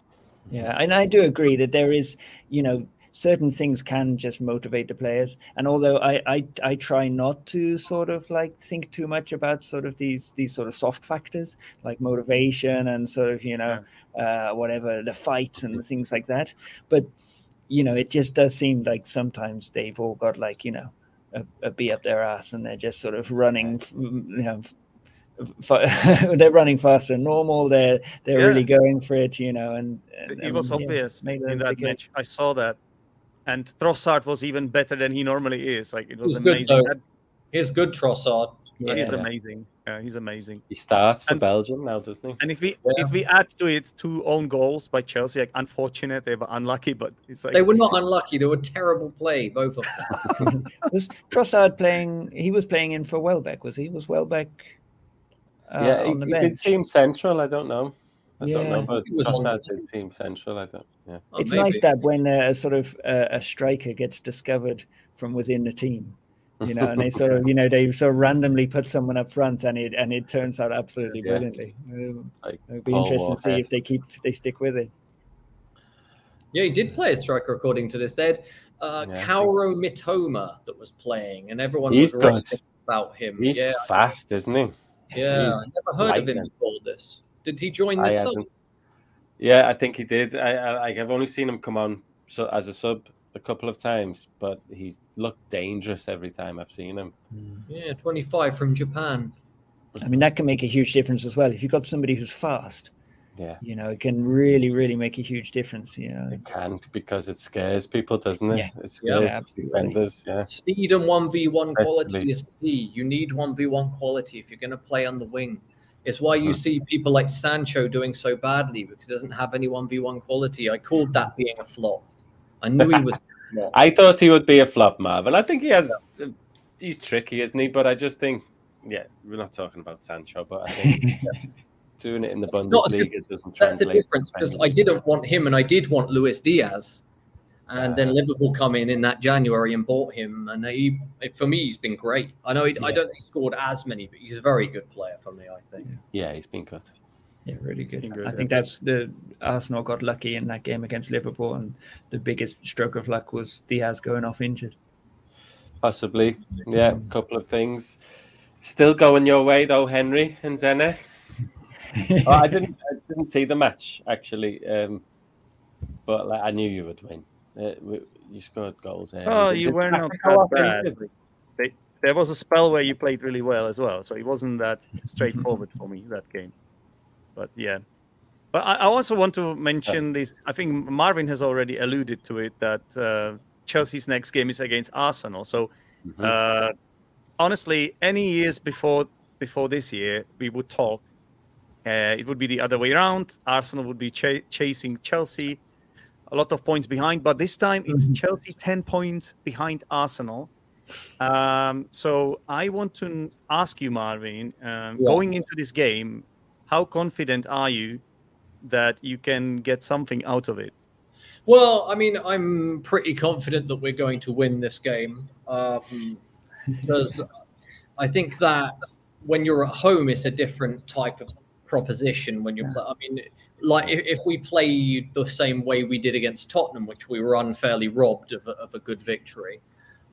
Yeah, and I do agree that there is, you know, certain things can just motivate the players. And although I, I, I try not to sort of like think too much about sort of these these sort of soft factors like motivation and sort of you know uh, whatever the fight and things like that, but you know it just does seem like sometimes they've all got like you know a, a bee up their ass and they're just sort of running, you know. they're running faster than normal. They're they're Yeah. really going for it, you know. And, and it was um, obvious maybe in that match. I saw that. And Trossard was even better than he normally is. Like it was, was good, amazing. though. That- He's good, Trossard. Yeah. He's Yeah. amazing. Yeah, he's amazing. He starts for And- Belgium now, doesn't he? And if we Yeah. if we add to it two own goals by Chelsea, like unfortunate, they were unlucky, but it's like They were not unlucky. They were terrible play, both of them. Was Trossard playing? He was playing in for Welbeck, was he? Was Welbeck uh, yeah, he, on the he did seem central. I don't know. I don't Yeah. know, but He was on did seem central. I don't. Yeah. It's maybe. nice that when uh, a sort of uh, a striker gets discovered from within the team, you know, and they sort of, you know, they sort of randomly put someone up front, and it and it turns out absolutely Yeah. brilliantly. Um, Like It'll be Paul interesting to see Walker. if they keep they stick with it. Yeah, he did play a striker according to this. They had uh, Yeah, I think- Kaoru Mitoma that was playing, and everyone He's was raving good. about him. He's yeah, fast, isn't he? yeah. he's I never heard of him before this. Did he join I this sub? hadn't. Yeah, I think he did. I, I I've only seen him come on so as a sub a couple of times, but he's looked dangerous every time I've seen him. Hmm. Yeah, 25 from Japan. I mean, that can make a huge difference as well. If you've got somebody who's fast, Yeah, you know, it can really, really make a huge difference. You know, it can because it scares people, doesn't it? Yeah. It scares absolutely. defenders. Yeah, Speed and 1v1 quality is key. You need 1v1 quality if you're going to play on the wing. It's why you Mhm. see people like Sancho doing so badly because he doesn't have any 1v1 quality. I called that being a flop. I knew he was. I thought he would be a flop, Marvin. I think he has. He's tricky, isn't he? But I just think, yeah, we're not talking about Sancho, but I think doing it in the Bundesliga doesn't That's the difference because I didn't want him and I did want Luis Diaz. And then. Liverpool come in in that January and bought him, and he, for me, he's been great. I know he, I don't think he scored as many, but he's a very good player for me. I think. Yeah, he's been good. yeah, really good. Good, I yeah. think that's the Arsenal got lucky in that game against Liverpool, and the biggest stroke of luck was Diaz going off injured. Possibly. Yeah, a couple of things. Still going your way though, Henry and Zdenek. oh, I didn't. I didn't see the match actually, um, but like, I knew you would win. Uh, we- you scored goals. Here. Oh, you were not that bad. There was a spell where you played really well as well, so it wasn't that straightforward for me that game. But yeah, but I, I also want to mention this. I think Marvin has already alluded to it that uh, Chelsea's next game is against Arsenal. So Mhm. uh, honestly, any years before before this year, we would talk. Uh, it would be the other way around. Arsenal would be ch- chasing Chelsea, a lot of points behind. But this time, it's Mhm. Chelsea ten points behind Arsenal. Um, so I want to ask you, Marvin, um, Yeah. going into this game, how confident are you that you can get something out of it? Well, I mean, I'm pretty confident that we're going to win this game um, because I think that when you're at home, it's a different type of proposition. When you're, play- I mean, like if, if we play the same way we did against Tottenham, which we were unfairly robbed of a, of a good victory,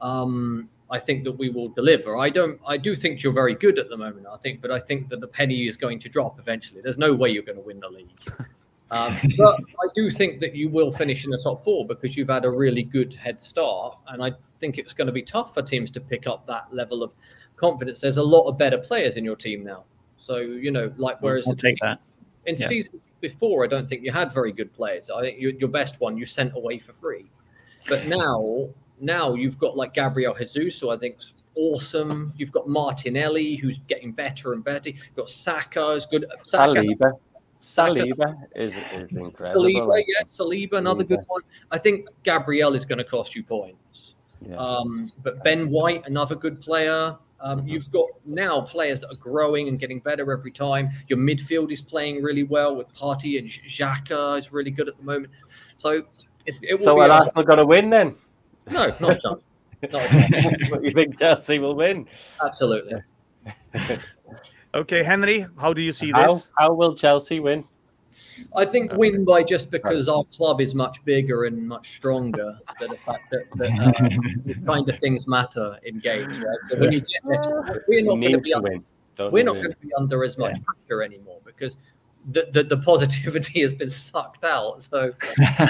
um, I think that we will deliver. I don't. I do think you're very good at the moment. I think, but I think that the penny is going to drop eventually. There's no way you're going to win the league. Um, but I do think that you will finish in the top four because you've had a really good head start, and I think it's going to be tough for teams to pick up that level of confidence. There's a lot of better players in your team now, so you know, like whereas I'll take team- that. in Yeah. seasons before, I don't think you had very good players. I think your, your best one you sent away for free, but now now you've got like Gabriel Jesus, who I think's awesome. You've got Martinelli, who's getting better and better. You've got Saka, who's good. Saka, Saliba. Saliba is is incredible. Saliba, yeah, Saliba, another Saliba. good one. I think Gabriel is going to cost you points. yeah. Um, but Ben White, another good player. Um, you've got now players that are growing and getting better every time. Your midfield is playing really well with Partey and Xhaka is really good at the moment. So it's, it will so are a- Arsenal going to win then? no, not a chance. Not a chance. But you think Chelsea will win? Absolutely. Okay, Henry, how do you see How, this? how will Chelsea win? I think win by just because our club is much bigger and much stronger. Than the fact that, that uh, these kind of things matter in games, right? So when you get there, we're not going to be under, we're not going to be under as much pressure anymore because the, the, the positivity has been sucked out. So,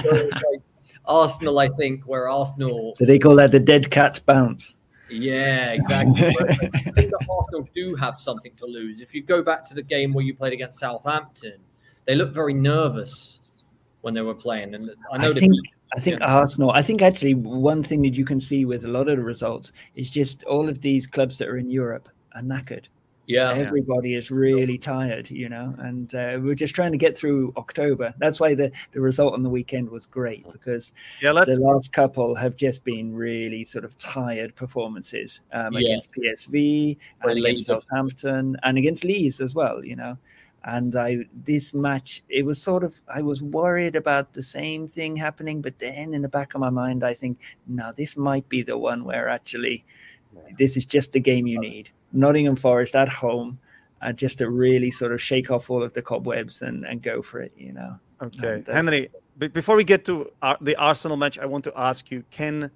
so like Arsenal, I think, where Arsenal, Do they call that the dead cat bounce? yeah, exactly. But I think that Arsenal do have something to lose. If you go back to the game where you played against Southampton, they looked very nervous when they were playing, and I know I think beat- I think Yeah. Arsenal. I think actually one thing that you can see with a lot of the results is just all of these clubs that are in Europe are knackered. yeah, Everybody is really tired, you know, and uh, we're just trying to get through October. That's why the the result on the weekend was great because Yeah, let's the last couple have just been really sort of tired performances um, Yeah. against PSV and against Southampton and against Leeds as well. You know, and I this match it was sort of I was worried about the same thing happening, but then in the back of my mind I think now this might be the one where actually this is just the game you need. Nottingham Forest at home. Uh, just to really sort of shake off all of the cobwebs and, and go for it, you know. Okay, And, uh, Henry. But before we get to Ar- the Arsenal match, I want to ask you: Can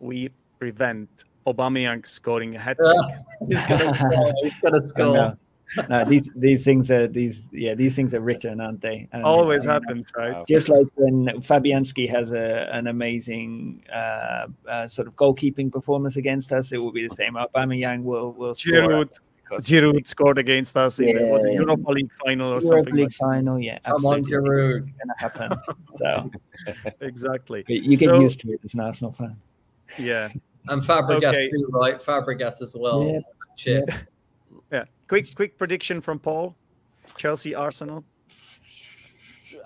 we prevent Aubameyang scoring a hat trick? he's gonna score. He's gonna score. Know. no, these these things are these yeah these things are written, aren't they? And Always it's, uh, happens, right? Just like when Fabianski has a, an amazing uh, uh, sort of goalkeeping performance against us, it will be the same. Aubameyang will will score. Giroud, because- Giroud scored against us in the, was it Yeah. Europa League final or Europa something. League Like final, yeah, Come on, absolutely. Giroud. It's gonna happen. So exactly. but you get So- used to it as an Arsenal fan. Yeah. And Fabregas Okay. too, right? Fabregas as well. Yeah. Chip. Yeah. Quick quick prediction from Paul. Chelsea Arsenal.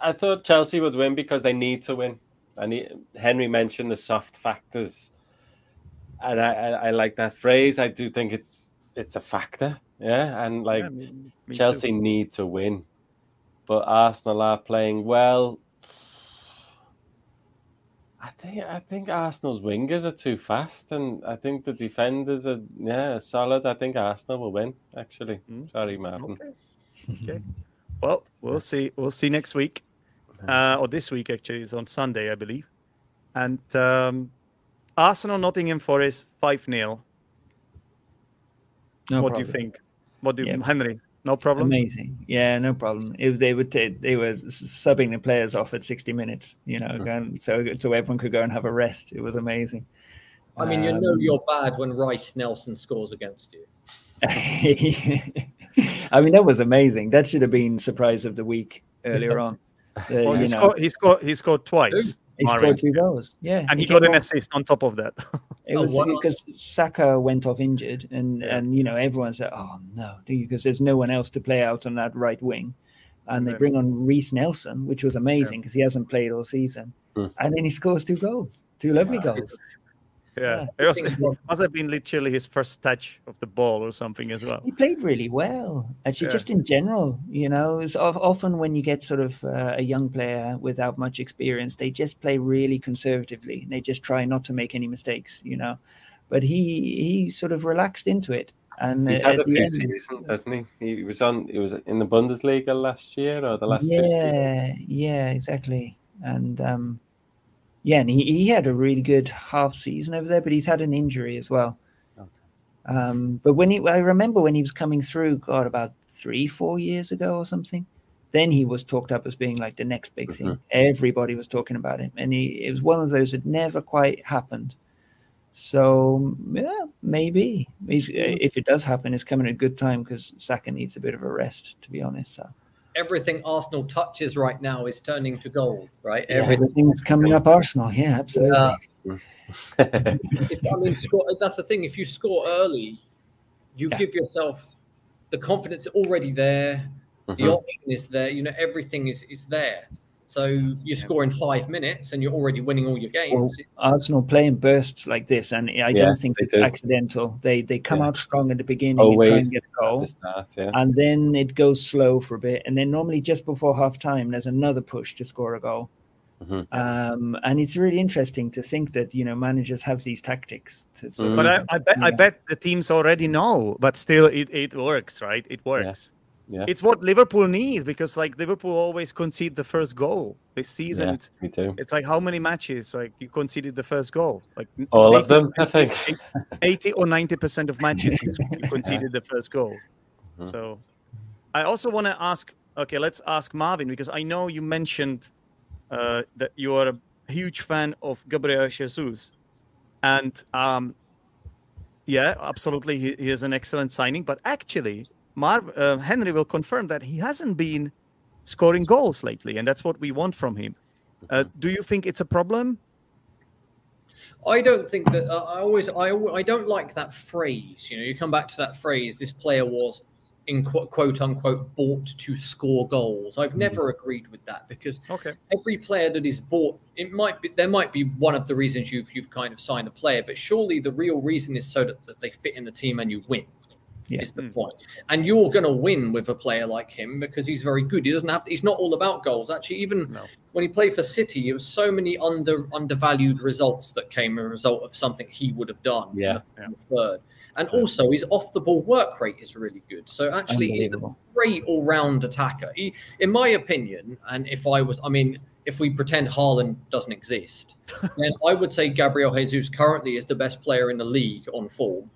I thought Chelsea would win because they need to win. I need Henry mentioned the soft factors, and I, I, I like that phrase. I do think it's it's a factor, yeah. And like Yeah, me- me too. Chelsea need to win, but Arsenal are playing well. I think I think Arsenal's wingers are too fast, and I think the defenders are yeah solid. I think Arsenal will win. Actually, Mm. sorry, Martin. Okay. Okay. Well, we'll see. We'll see next week, uh, or this week actually. It's on Sunday, I believe. And um, Arsenal, Nottingham Forest, five 0 No What do you think? What do you, Yeah. Henry? No problem. Amazing. Yeah, no problem. If they would, ta- they were subbing the players off at 60 minutes, you know, going, so so everyone could go and have a rest. It was amazing. I mean, you know Um, you're bad when Reiss Nelson scores against you. I mean, that was amazing. That should have been surprise of the week earlier on. Uh, Well, he know, scored. He scored. He scored twice, he Marin. scored two goals. Yeah, and he came got an on- assist on top of that. It Oh, was because Saka went off injured, and Yeah. and you know everyone said, "Oh no," Because there's no one else to play out on that right wing, and they Yeah. bring on Reiss Nelson, which was amazing because he hasn't played all season, Mm. and then he scores two goals, two lovely goals. Yeah, Yeah. it was. It must have been literally his first touch of the ball or something as well. He played really well, actually. Yeah. Just in general, you know, it's often when you get sort of uh, a young player without much experience, they just play really conservatively. They just try not to make any mistakes, you know. But he he sort of relaxed into it, and He's uh, had a few end- seasons, hasn't he? He was on. He was in the Bundesliga last year or the last two seasons. yeah, yeah, exactly. And um, yeah, and he, he had a really good half season over there, but he's had an injury as well. Okay. Um, but when he, I remember when he was coming through, God, about three, four years ago or something. Then he was talked up as being like the next big thing. Everybody was talking about him, and he it was one of those that never quite happened. So yeah, maybe he's, if it does happen, it's coming at a good time because Saka needs a bit of a rest, to be honest. So. Everything Arsenal touches right now is turning to gold, right? Everything. Everything's coming up Arsenal. Yeah, absolutely. Yeah. If, I mean, score, that's the thing. If you score early, you Yeah. give yourself the confidence already there. The Mhm. option is there. You know, everything is is there. So you score in five minutes, and you're already winning all your games. Well, Arsenal play in bursts like this, and I Yeah, don't think it's do. accidental. They they come Yeah. out strong at the beginning and try and get a goal, the start, yeah. and then it goes slow for a bit, and then normally just before half time, there's another push to score a goal. Mhm. Um, and it's really interesting to think that you know managers have these tactics to sort But of, I, I bet I bet the teams already know, but still it, it works, right? It works. Yeah. It's what Liverpool need because like Liverpool always concede the first goal this season. Yeah, It's me too. it's like how many matches like you conceded the first goal? Like All of them, I think. 80 or 90 percent of matches you conceded the first goal. Mhm. So I also want to ask okay, let's ask Marvin because I know you mentioned uh, that you are a huge fan of Gabriel Jesus. And um, yeah, absolutely, he, he is an excellent signing. But actually, Uh, Henry will confirm that he hasn't been scoring goals lately, and that's what we want from him. Uh, do you think it's a problem? I don't think that. Uh, I always, I, I don't like that phrase. You know, you come back to that phrase. This player was, in quote, quote unquote, bought to score goals. I've never agreed with that because Okay. every player that is bought, it might be there might be one of the reasons you've you've kind of signed a player, but surely the real reason is so that, that they fit in the team and you win. Yeah. Is the Mm. point. And you're going to win with a player like him because he's very good. He doesn't have. He's not all about goals. Actually, even No. when he played for City, it was so many under undervalued results that came a result of something he would have done. in Yeah. in the third. And also, his off the ball work rate is really good. So actually, he's a great all round attacker. He, in my opinion, and if I was, I mean, if we pretend Haaland doesn't exist, then I would say Gabriel Jesus currently is the best player in the league on form.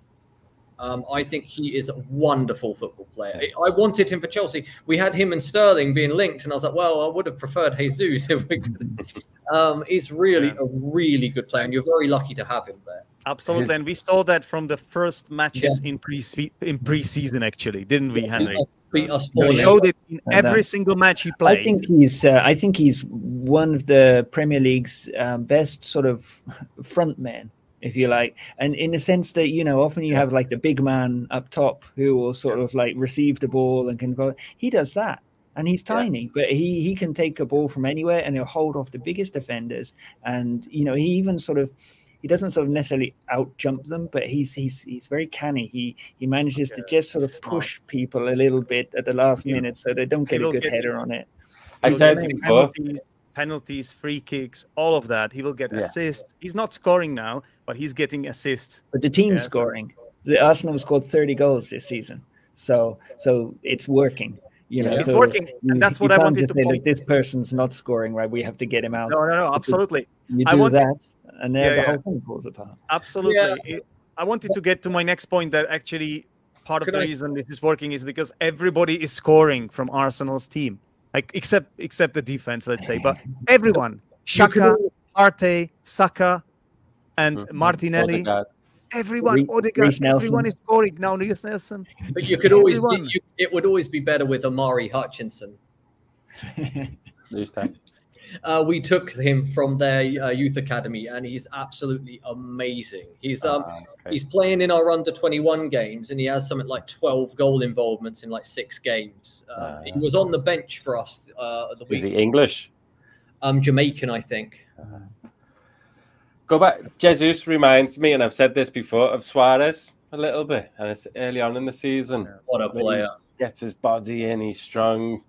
Um, I think he is a wonderful football player. I wanted him for Chelsea. We had him and Sterling being linked, and I was like, well, I would have preferred Jesus. If we could. Um, he's really Yeah. a really good player, and you're very lucky to have him there. Absolutely, His- and we saw that from the first matches in pre in preseason, actually, didn't we, Henry? Beat us We four showed it in And, uh, every single match he played. I played. think he's. Uh, I think he's one of the Premier League's um, best sort of front men, if you like, and in the sense that you know often you have like the big man up top who will sort of like receive the ball and can go. He does that, and he's Yeah. tiny, but he he can take a ball from anywhere and he'll hold off the biggest defenders, and you know he even sort of. He doesn't sort of necessarily out jump them, but he's he's he's very canny. He he manages to just sort of he's smart. push people a little bit at the last He- minute, so they don't get he a good get header you. on it. I said get before, penalties, penalties, free kicks, all of that. He will get Yeah. assists. He's not scoring now, but he's getting assists. But the team's Yeah. scoring. The Arsenal scored 30 goals this season. So so it's working. You know, Yeah. It's so working, you- and that's what I wanted to say, point. "Look, This person's not scoring, right? We have to get him out. No, no, no, absolutely, You I do wanted- that, and then Yeah, the yeah. whole thing falls apart. absolutely. It- I wanted to get to my next point that actually part of Could the I- reason this is working is because everybody is scoring from Arsenal's team, like except except the defense, let's say, but everyone, Xhaka, Arte, Saka, and Mhm. Martinelli, Odegaard. everyone, Reece- Odegaard, Reiss Nelson. everyone is scoring now. Reiss Nelson. But you could always, Everyone. you, it would always be better with Omari Hutchinson. Who's that? Uh, we took him from their uh, youth academy, and he's absolutely amazing. He's um, Ah, okay. he's playing in our under 21 games, and he has something like 12 goal involvements in like six games. Uh, Ah. he was on the bench for us uh, the Is he English? Um, Jamaican, I think. Go back. Jesus reminds me, and I've said this before, of Suarez a little bit, and it's early on in the season. What a player! Gets his body in, he's strong.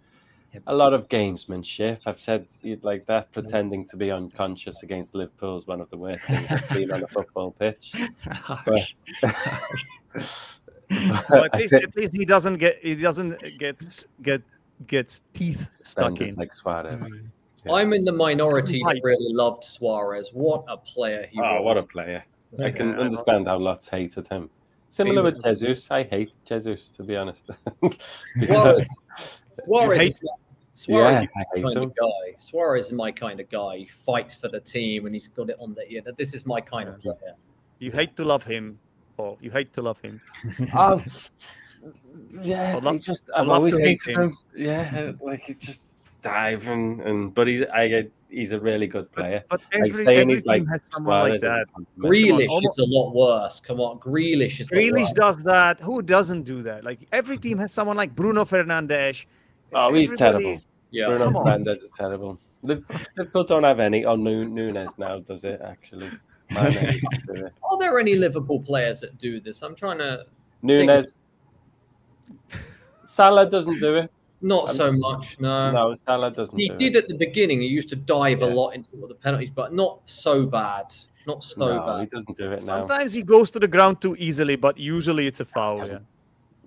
A lot of gamesmanship. I've said like that, pretending to be unconscious against Liverpool is one of the worst things I've seen on a football pitch. Harsh. Well, at least at least he doesn't get he doesn't get get gets teeth stuck in. like Suarez. Yeah. I'm in the minority that really loved Suarez. What a player he Oh, was! what a player! I can Yeah, I understand how lots hated him. Similar with Jesus. I hate Jesus, to be honest. Suarez, Suarez, hate- is, Suarez yeah, is my kind him. of guy. Suarez is my kind of guy. He fights for the team, and he's got it on the. Yeah, this is my kind of player. You hate to love him, Paul. You hate to love him. Oh, yeah, I'd love- he just I'd I've love always to hate hated him. Yeah, like he just dive and, and but he's I get he's a really good player. But every, like saying every he's like team has someone like Suarez is a that. Grealish almost- is a lot worse. Come on, Grealish is. Grealish does that. Who doesn't do that? Like every team has someone like Bruno Fernandes. Oh, he's terrible. Yeah, Bruno come on. Fernandes is terrible. Liv- Liverpool don't have any. Oh, Nu- Nunez now does it actually. Mane doesn't it. Are there any Liverpool players that do this? I'm trying to. Nunez. Salah doesn't do it. Not so much. No. No, Salah doesn't. He do did it. at the beginning. He used to dive a lot into the penalties, but not so bad. Not so No, he doesn't do it now. Sometimes he goes to the ground too easily, but usually it's a foul. Yeah.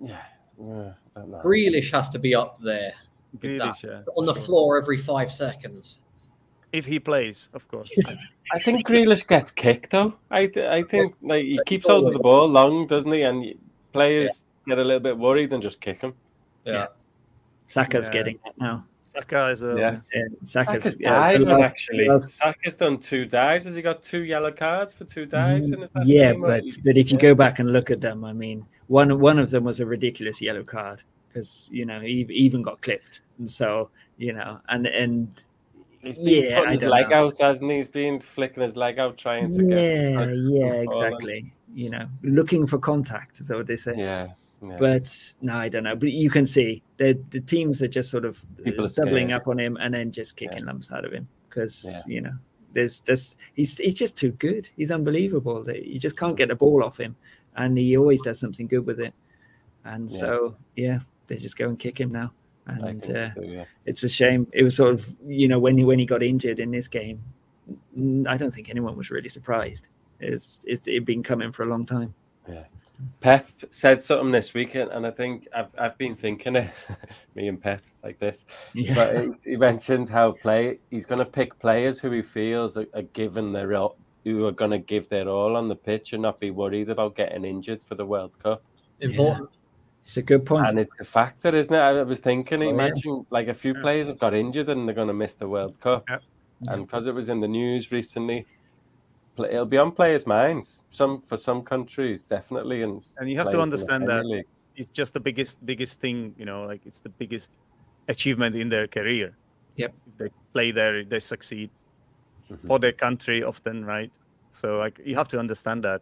Yeah, yeah, I. Grealish has to be up there with that. Grealish, yeah, on the sure. floor every five seconds. If he plays, of course. I think Grealish gets kicked though. I th- I think like he keeps hold of the ball long, doesn't he? And players get a little bit worried and just kick him. Yeah. Saka's Yeah. getting it now. Saka is a Yeah. Yeah, Saka's Saka's uh, yeah, diving actually. the last- Saka's done two dives. Has he got two yellow cards for two dives in yeah, game, or- but but if you Yeah. go back and look at them, I mean, one one of them was a ridiculous yellow card because you know he even got clipped, and so you know, and and He's been yeah, putting his leg know. out, hasn't he? He's been flicking his leg out, trying to yeah, get. yeah, falling. exactly. You know, looking for contact is that what they say. Yeah, yeah. But no, I don't know. But you can see the the teams are just sort of People doubling up on him and then just kicking lumps out of him because Yeah. you know there's there's he's he's just too good. He's unbelievable. That you just can't get the ball off him, and he always does something good with it. And Yeah. so yeah, they just go and kick him now. And uh, so, yeah. it's a shame. It was sort of you know when he when he got injured in this game, I don't think anyone was really surprised. It's it's it'd been coming for a long time. Pep said something this weekend, and I think I've, I've been thinking it, me and Pep, like this. Yeah. But he's, he mentioned how play he's going to pick players who he feels are, are given their all, who are going to give their all on the pitch and not be worried about getting injured for the World Cup. important. It's a good point. And it's a factor, isn't it? I was thinking, Oh, yeah. like a few players have got injured and they're going to miss the World Cup. Yeah. And because it was in the news recently, pl- it'll be on players' minds. Some for some countries, definitely, and And you have to players in the understand that League. it's just the biggest biggest thing you know like it's the biggest achievement in their career Yep. If they play there they succeed Mhm. for their country often right so like you have to understand that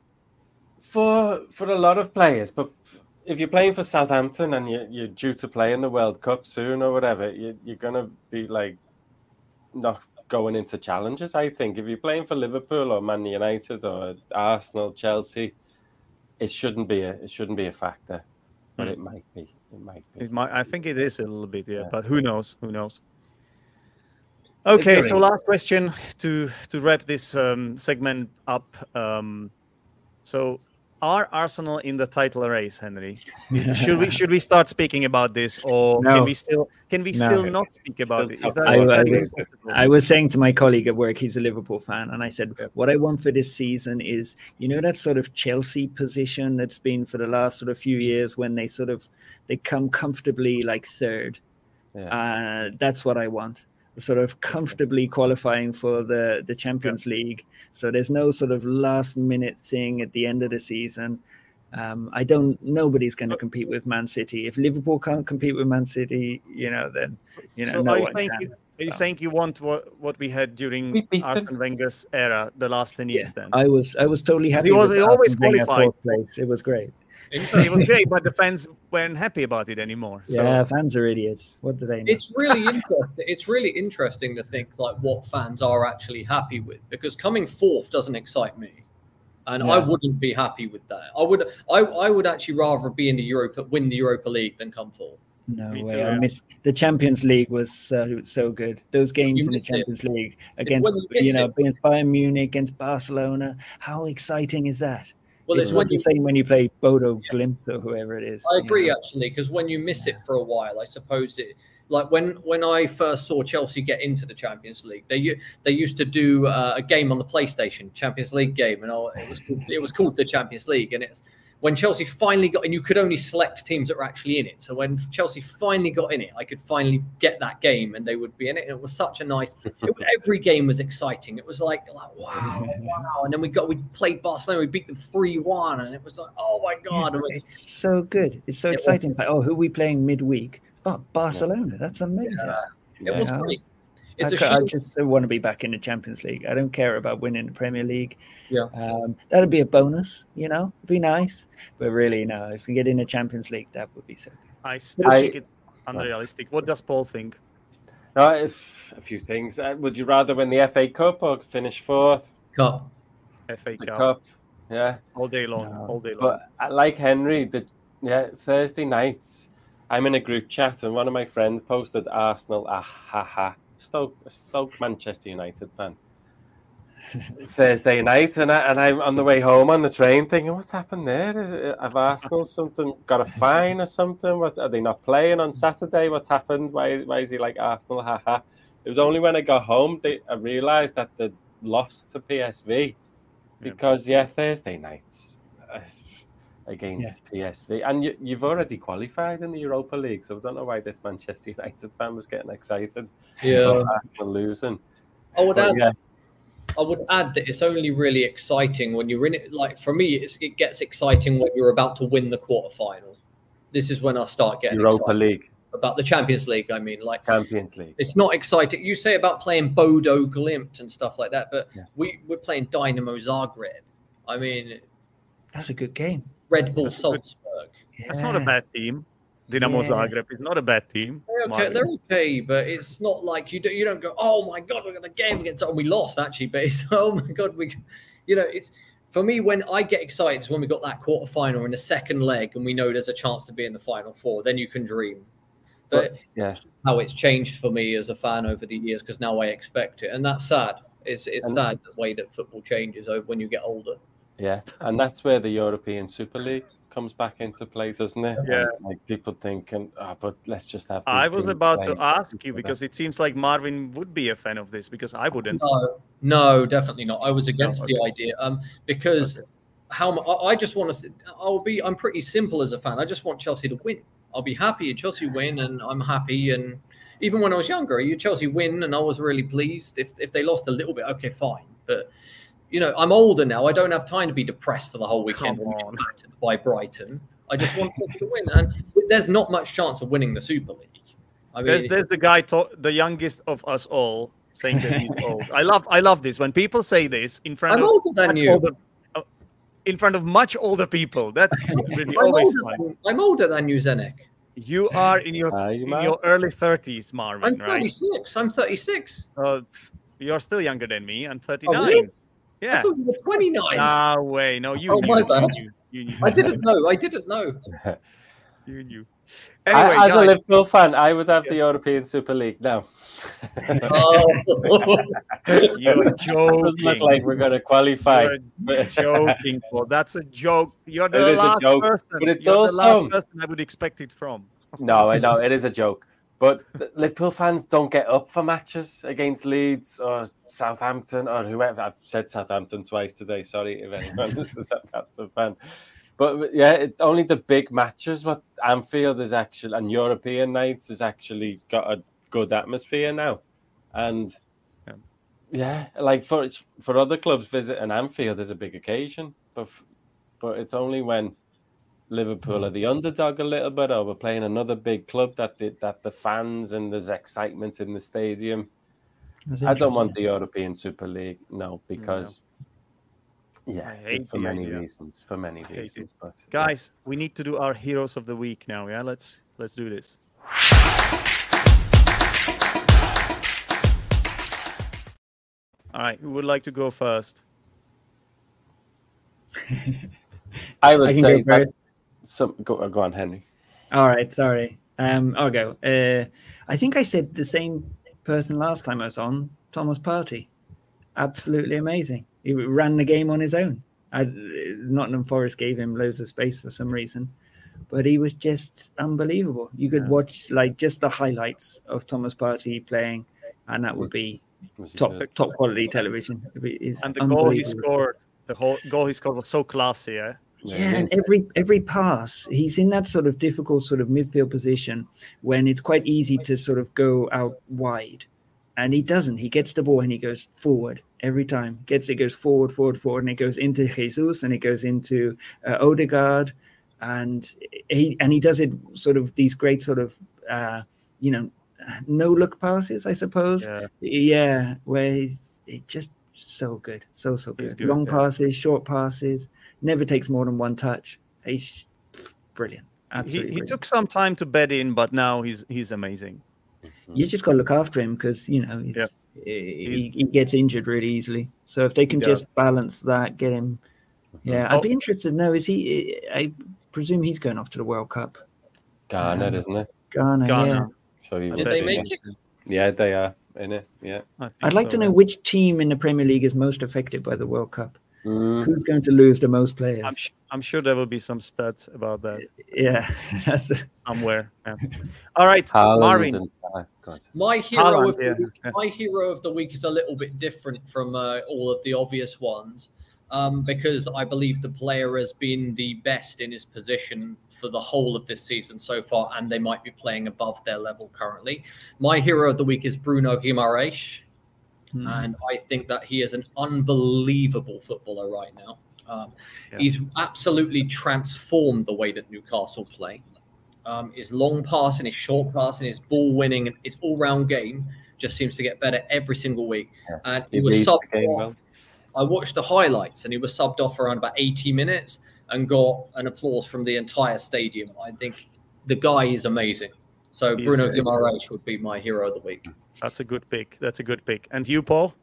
for for a lot of players, but f- if you're playing for Southampton and you're, you're due to play in the World Cup soon or whatever, you, you're gonna be like not going into challenges. I think if you're playing for Liverpool or Man United or Arsenal, Chelsea, it shouldn't be a it shouldn't be a factor, but Mm. it might be. It might be. it might i think it is a little bit yeah Yeah. but who knows who knows okay so last question to to wrap this um, segment up um, so are arsenal in the title race henry should we should we start speaking about this or No. can we still can we No. still not speak about it Still is that, I- I that was- I was saying to my colleague at work, he's a Liverpool fan, and I said, Yeah. What I want for this season is, you know, that sort of Chelsea position that's been for the last sort of few years when they sort of they come comfortably like third. Yeah. Uh, that's what I want. Sort of comfortably qualifying for the the Champions League. So there's no sort of last minute thing at the end of the season. Um, I don't. Nobody's going to So- compete with Man City. If Liverpool can't compete with Man City, you know, then you know. so no are you one saying can. you, are you saying you want what what we had during We beat. Arsene Wenger's era, the last ten years? Then I was I was totally happy. was- with he always Arsenal qualified. fourth place. It was great. It was great, but the fans weren't happy about it anymore. So yeah, fans are idiots. What do they know? It's really interesting. It's really interesting to think like what fans are actually happy with because coming fourth doesn't excite me, and I wouldn't be happy with that. I would, I, I would actually rather be in the Europa, win the Europa League than come fourth. no Me way. too, I yeah. miss the Champions League was so so good. Those games You in the miss it. Champions League against you you know it. against Bayern Munich against Barcelona. How exciting is that? Well, it's it's the you same when you play Bodo Glimt or whoever it is. I agree know. actually, because when you miss it for a while, I suppose it like when when I first saw Chelsea get into the Champions League, they they used to do uh, a game on the PlayStation, Champions League game, and oh, it was it was called the Champions League, and it's when Chelsea finally got, and you could only select teams that were actually in it. So when Chelsea finally got in it, I could finally get that game, and they would be in it. And it was such a nice. It, every game was exciting. It was like, like wow, wow. And then we got we played Barcelona, we beat them three one, and it was like, oh my god. Yeah, it was- it's so good. It's so It was- exciting. It's like, oh, who are we playing midweek? Oh, Barcelona. That's amazing. It was great. I, It's a ca- I just want to be back in the Champions League. I don't care about winning the Premier League. Yeah. um, that'd be a bonus. You know, It'd be nice. But really, no. If we get in the Champions League, that would be so. good. I still I- think it's unrealistic. What does Paul think? No, if, a few things. Uh, would you rather win the FA Cup or finish fourth? Cup. FA The Cup, Cup, yeah. all day long, No. all day long. But uh, like Henry, the yeah Thursday nights, I'm in a group chat and one of my friends posted Arsenal, ah ha ha, Stoke, Stoke Manchester United fan. Thursday night, and, I, and I'm on the way home on the train thinking, what's happened there? Is it, have Arsenal something got a fine or something? What are they not playing on Saturday? What's happened? Why why is he like Arsenal? Ha ha. It was only when I got home they, I realised that they lost to PSV because yeah, Thursday nights uh, against PSV, and you, you've already qualified in the Europa League, so I don't know why this Manchester United fan was getting excited Yeah. about losing. I would But add. yeah, I would add that it's only really exciting when you're in it. Like for me, it's, it gets exciting when you're about to win the quarterfinal. This is when I start getting Europa excited League, about the Champions League. I mean, like Champions League. it's not exciting. You say about playing Bodo Glimt and stuff like that, but Yeah. we we're playing Dinamo Zagreb. I mean, That's a good game. Red Bull That's a Salzburg. That's not a bad team. Dinamo Yeah. Zagreb is not a bad team. They're okay, they're okay, but it's not like you do, you don't go, oh my god, we're gonna game against oh we lost actually, but it's oh my god, we you know, it's for me when I get excited is when we got that quarter final in the second leg and we know there's a chance to be in the final four, then you can dream. But Yeah, how it's changed for me as a fan over the years because now I expect it. And that's sad. It's it's And- sad the way that football changes over when you get older. Yeah, and that's where the European Super League comes back into play, doesn't it? Yeah. And, like people thinking, oh, but let's just have. I was about to ask you because it seems like Marvin would be a fan of this because I wouldn't. No, no, definitely not. I was against No, the idea um, because how I I just want to. I'll be. I'm pretty simple as a fan. I just want Chelsea to win. I'll be happy if Chelsea win, and I'm happy. And even when I was younger, you Chelsea win, and I was really pleased. If if they lost a little bit, okay, fine. But you know, I'm older now. I don't have time to be depressed for the whole weekend Come when we get on. by Brighton. I just want to win, and there's not much chance of winning the Super League. I mean, There's there's the guy, to- the youngest of us all, saying that he's old. I love I love this when people say this in front I'm of older than much you. older- uh, in front of much older people. That's really I'm always older, fun. than, I'm older than you, Zdenek. You are in your Are you, in man? your early thirties, Marvin. I'm right? 36. I'm 36. Uh, you're still younger than me. I'm 39. Oh, really? I Yeah. thought you were 29. No way. No, you Oh, knew. my You bad. knew. You knew. I didn't know. I didn't know. You knew. I- Anyway, as a guys, Liverpool fan, I would have the European Super League now. Oh. you're It doesn't look like we're going to qualify. You're joking, Paul. That's a joke. You're It the is a last joke, person. but it's You're the last person I would expect it from. No, I know it is a joke. But Liverpool fans don't get up for matches against Leeds or Southampton or whoever. I've said Southampton twice today. Sorry if anyone is a Southampton fan. But yeah, it, only the big matches. What Anfield is actually and European nights has actually got a good atmosphere now, and Yeah. yeah, like for for other clubs, visiting Anfield is a big occasion. But f- but it's only when Liverpool are mm. the underdog a little bit, or we're playing another big club that the, that the fans and there's excitement in the stadium. I don't want the European Super League, no, because yeah, for many idea. reasons, for many reasons. But Guys, we need to do our heroes of the week now. Yeah, let's let's do this. All right, who would like to go first? I would I say go that first. Some go, go on, Henry. All right, sorry. Um, I'll go. Uh, I think I said the same person last time I was on, Thomas Partey. Absolutely amazing. He ran the game on his own. I, Nottingham Forest gave him loads of space for some reason, but he was just unbelievable. You could Yeah. watch like just the highlights of Thomas Partey playing, and that would be top good? top quality television. Be- And the goal he scored, the whole goal he scored was so classy. Yeah, Yeah, and every every pass, he's in that sort of difficult sort of midfield position when it's quite easy to sort of go out wide, and he doesn't. He gets the ball and he goes forward every time. Gets it goes forward, forward, forward, and it goes into Jesus and it goes into uh, Odegaard, and he and he does it sort of these great sort of uh, you know no look passes, I suppose. yeah. Yeah, where he's he just so good, so so good. good, Long yeah. passes, short passes, never takes more than one touch. He's brilliant. He, Absolutely. he brilliant. took some time to bed in, but now he's he's amazing. You just got to look after him because you know he's, Yeah. he, he gets injured really easily. So if they can just balance that, get him. Yeah, Oh. I'd be interested to know. Is he? I presume he's going off to the World Cup. Ghana, Um, isn't it? Ghana. Ghana. Yeah. So he Did would they make it? Yeah, they are in it. Yeah. I think I'd like so, to know yeah. which team in the Premier League is most affected by the World Cup. Mm. Who's going to lose the most players? I'm, sh- I'm sure there will be some stats about that yeah, somewhere. yeah. All right, Haaland Marvin. and Salah. My hero, Haaland, of the yeah, week, yeah. my hero of the week is a little bit different from uh, all of the obvious ones, um, because I believe the player has been the best in his position for the whole of this season so far, and they might be playing above their level currently. My hero of the week is Bruno Guimaraes, Hmm. and I think that he is an unbelievable footballer right now. Um, Yeah. He's absolutely transformed the way that Newcastle play. Um, his long passing, his short passing, his ball winning and his all round game just seems to get better every single week. Yeah. And he, He was subbed game off. well. I watched the highlights and he was subbed off around about 80 minutes and got an applause from the entire stadium. I think the guy is amazing. So He's Bruno great. Guimaraes would be my hero of the week. That's a good pick. That's a good pick. And you, Paul?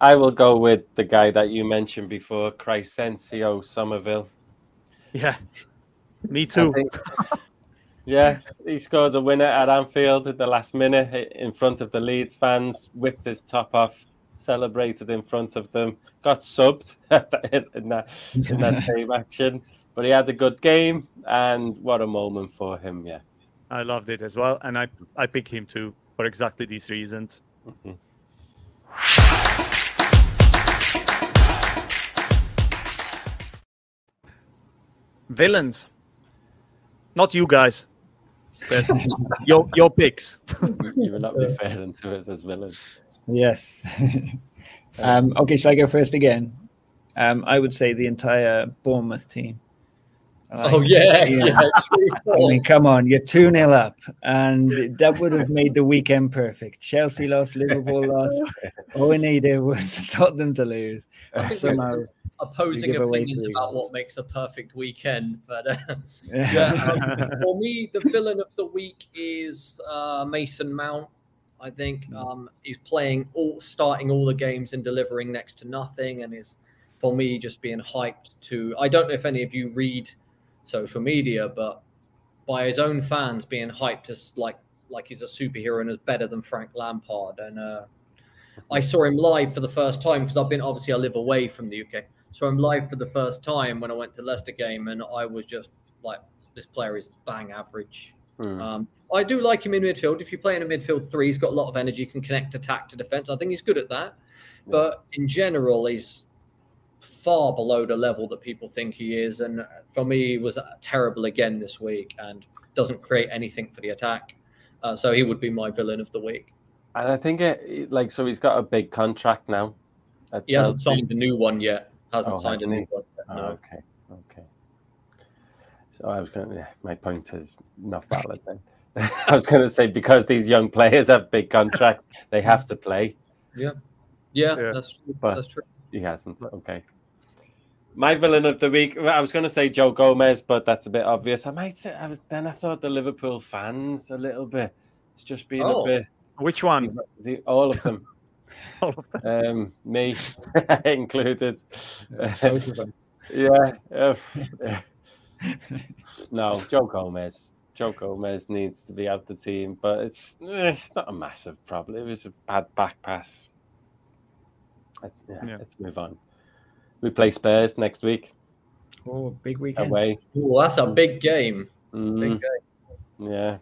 I will go with the guy that you mentioned before, Crysencio Summerville. Yeah, me too. think- yeah, he scored the winner at Anfield at the last minute in front of the Leeds fans, whipped his top off, celebrated in front of them, got subbed in that in that same action. But he had a good game, and what a moment for him! Yeah. I loved it as well, and I I pick him too for exactly these reasons. Mhm. Villains. Not you guys. But your your picks. you will not referring to us as villains. Yes. um, okay, so I go first again. Um, I would say the entire Bournemouth team. Oh yeah, yeah. yeah. I mean, come on, you're 2 0 up, and that would have made the weekend perfect. Chelsea lost, Liverpool lost. All we needed was Tottenham to lose. And somehow, opposing give away opinions about goals. what makes a perfect weekend, but uh, yeah. yeah, um, for me, the villain of the week is uh, Mason Mount. I think um, he's playing all, starting all the games and delivering next to nothing, and is for me just being hyped to. I don't know if any of you read social media, but by his own fans being hyped as like like he's a superhero and is better than Frank Lampard. And uh, I saw him live for the first time because I've been obviously I live away from the UK. So I'm live for the first time when I went to Leicester game, and I was just like, this player is bang average. Hmm. Um, I do like him in midfield. If you play in a midfield three, he's got a lot of energy, can connect attack to defense. I think he's good at that. But in general, he's far below the level that people think he is. And for me, he was terrible again this week and doesn't create anything for the attack. Uh, so he would be my villain of the week. And I think it like so he's got a big contract now. At He hasn't signed a new one yet. Hasn't Oh, signed hasn't a he? new one. Yet, Oh, okay, okay. So I was going to. My point is not valid then. I was going to say because these young players have big contracts, they have to play. Yeah, Yeah. that's true. But- that's true. He hasn't. Okay. My villain of the week. I was going to say Joe Gomez, but that's a bit obvious. I might say. I was then. I thought the Liverpool fans a little bit. It's just been Oh. a bit. Which one? All of them. All of um, me included. Both of them. Yeah. uh, no, Joe Gomez. Joe Gomez needs to be out the team, but it's, it's not a massive problem. It was a bad back pass. Let's, yeah, Yeah. let's move on. We play Spurs next week Oh, big weekend. away. Ooh, that's a big game. Big Mm, game. yeah,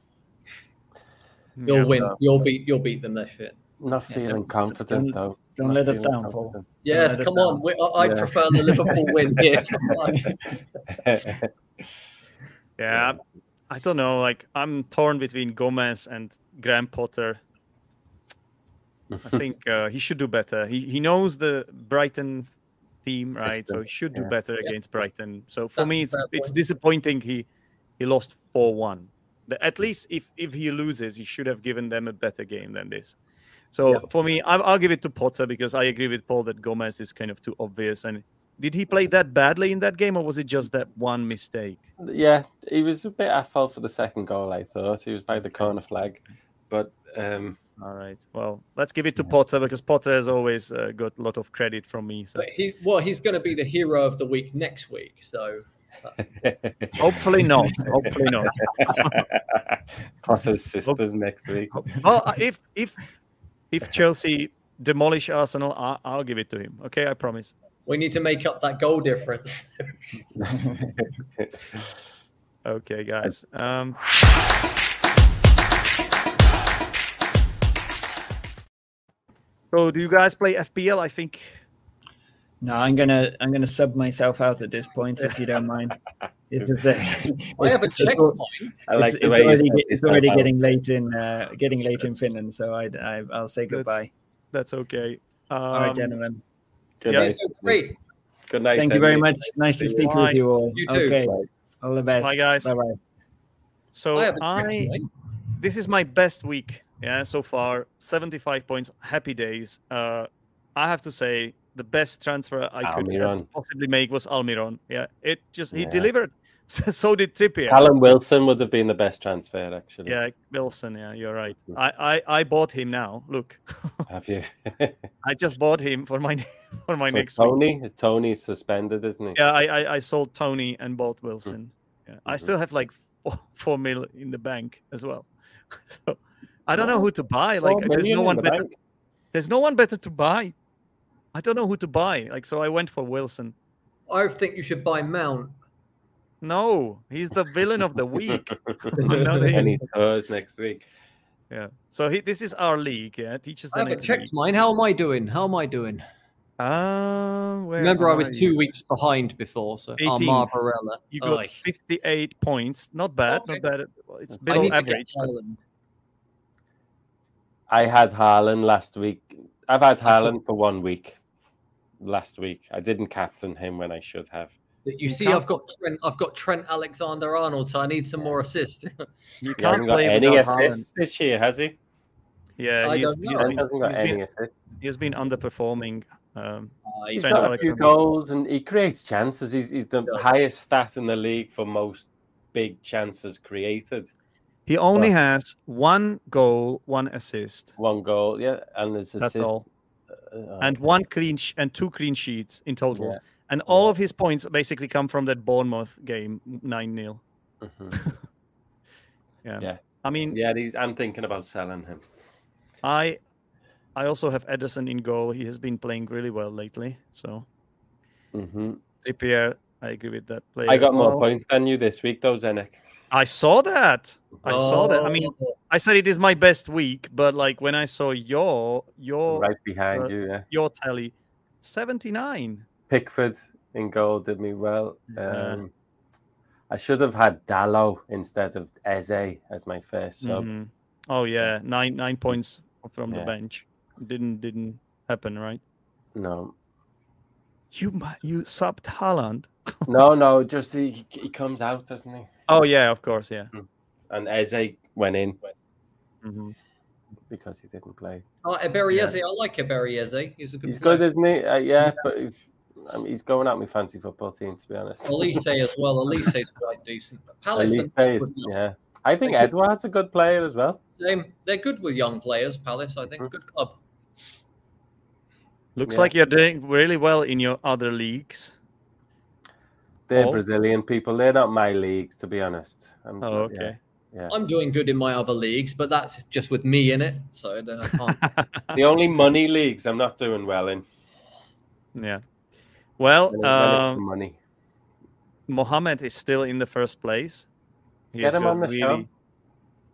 You'll Yeah. win. You'll beat. You'll beat them this year. not Yeah, feeling don't- confident don't- though. Don't Not let us feeling down, Paul. Yes, come on. We, I, I Yeah. prefer the Liverpool win here. Come on. Yeah, I don't know. Like I'm torn between Gomez and Graham Potter. I think uh, he should do better. He he knows the Brighton team, right? So he should do yeah. better Yeah. against Brighton. So for me, it's it's disappointing. He he lost four one. At least if if he loses, he should have given them a better game than this. So Yeah. for me, I'll, I'll give it to Potter because I agree with Paul that Gomez is kind of too obvious. And did he play that badly in that game, or was it just that one mistake? Yeah, he was a bit at fault for the second goal. I thought he was by the corner flag, but um, All right. Well, let's give it to Potter because Potter has always uh, got a lot of credit from me. So But he, well, he's going to be the hero of the week next week. So hopefully not. Hopefully not. Potter's sister next week. Well, uh, if if if Chelsea demolish Arsenal, I, I'll give it to him. Okay, I promise. we need to make up that goal difference. Okay, guys. Um, so, do you guys play FPL? I think. No, I'm gonna I'm gonna sub myself out at this point if you don't mind. This is a, I have a it's- check it's. I like it's, the it's way already, get- it's already getting late in uh, getting late in Finland, so I, I I'll say goodbye. That's okay. Um, All right, gentlemen. Good Yeah, night. So great. Good night. Thank you very Emily. much. Nice to speak you. with you all. You too. Okay, Bye. all the best. Bye, guys. Bye bye. So I have a check I this is my best week yeah so far 75 points happy days uh i have to say the best transfer i could possibly make was almiron yeah it just he Yeah. delivered so did trippier Callum Wilson would have been the best transfer, actually. yeah wilson yeah you're right Mm. I, I i bought him now look Have you? i just bought him for my for my For next week Toney? Is Tony suspended, isn't he? yeah I, I i sold toney and bought wilson yeah i Mhm. still have like four, four mil in the bank as well so i don't know who to buy like Four there's no one the better bank. there's no one better to buy. I don't know who to buy. Like, so I went for Wilson. I think you should buy Mount. No, he's the villain of the week. Another- and he tours next week. yeah. So he, this is our league. Yeah, teaches I haven't checked mine. How am I doing? How am I doing? Uh, Remember, I was you? two weeks behind before, so 18th. Armar Barella. You got Aye. 58 points. Not bad. Okay. Not bad. It's That's- I below average. get Haaland. I had Haaland last week. I've had Haaland for one week. Last week, I didn't captain him when I should have. You You see, I've got Trent. I've got Trent Alexander Arnold, so I need some more assists. You He can't hasn't got play any assists this year, has he? Yeah, he's, he's He been, hasn't he's been, assists. he's been underperforming. Um, Uh, He's Trent got a few goals and he creates chances. He's, he's the does. highest stat in the league for most big chances created. He only Well- has one goal, one assist. One goal, yeah, and his That's all. uh, And one clean sh- and two clean sheets in total. Yeah. And all Yeah. of his points basically come from that Bournemouth game, 9 0. mhm. Yeah. Yeah. I mean, yeah, I'm thinking about selling him. I I also have Ederson in goal. He has been playing really well lately. So hmm Trippier, I agree with that play. I got more points than you this week, though, Zdenek. I saw that. I saw that. I mean, Oh, I said it is my best week, but like when I saw your your Right behind uh, you, yeah. your tally, 79. Pickford in goal did me well. Yeah. Um, I should have had Dalot instead of Eze as my first sub. Mhm. Oh yeah, nine nine points from the bench. Didn't didn't happen, right? No, You mu- you subbed Haaland. no, no. Just he, he comes out, doesn't he? Oh yeah, of course, yeah. And Eze went in Mhm. because he didn't play. Oh, Eberieze, I like Eberieze. He's a good He's player. good, isn't he? Uh, yeah, but if, I mean, he's going out my fancy football team, to be honest. Olise as well. Olise's quite decent. Palace, Olise is, good young- yeah. I think They could- Edouard's a good player as well. same. They're good with young players. Palace, I think, Mhm. good club. Looks Yeah. like you're doing really well in your other leagues. They're Oh. Brazilian people. They're not my leagues, to be honest. I'm, Oh, okay. Yeah. I'm doing good in my other leagues, but that's just with me in it. So then I can't. The only money leagues I'm not doing well in. yeah. Well, when it- when it's the um, money. Mohammed is still in the first place. He Get him on the show.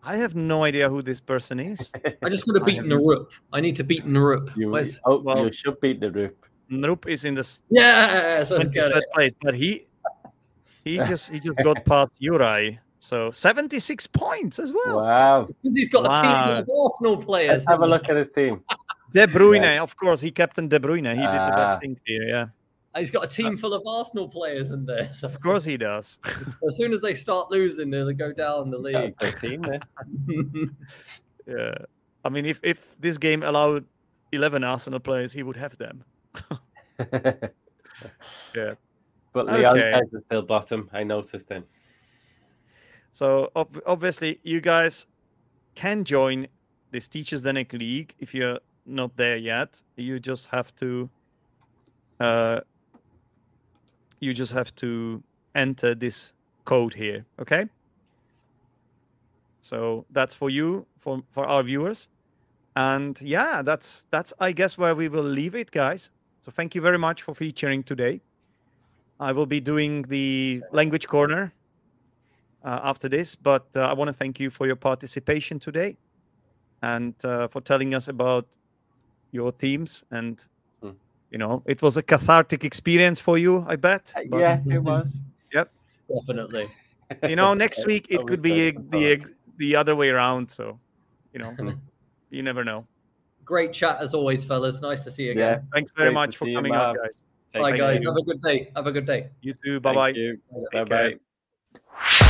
I have no idea who this person is. I just got to beat have- Narup. I need to beat Narup. You, Where's... oh, well- you should beat the Roop. Nope is in the s- Yes, let's get it. place, but he he just he just got past Uri. So 76 points as well. Wow. He's got a team of Arsenal players. Let's have a look at his team. De Bruyne, of course, he captained De Bruyne. He did the Ah. best things here. Yeah, uh, He's got a team uh, full of Arsenal players in there. So of course he does. as soon as they start losing, they'll go down the He's got a league. good team there. Eh? Yeah, I mean, if if this game allowed 11 Arsenal players, he would have them. Yeah. But Leon Okay. is still bottom. I noticed him. So ob- obviously, you guys can join this Teacher Zdenek League if you're not there yet. You just have to, uh, you just have to enter this code here. Okay. So that's for you, for for our viewers, and yeah, that's that's I guess where we will leave it, guys. So thank you very much for featuring today. I will be doing the language corner uh, after this. But uh, I want to thank you for your participation today and uh, for telling us about your teams. And, Hmm. you know, it was a cathartic experience for you, I bet. But, yeah, it was. Yep definitely. You know, next week it could be good the, the other way around. So, you know, Hmm. you never know. Great chat as always, fellas. Nice to see you Yeah. again. Thanks very Great much for see you, coming up, guys. Take Bye, care. guys. you. Have a good day. Have a good day. You too. Bye bye. Thank Bye bye.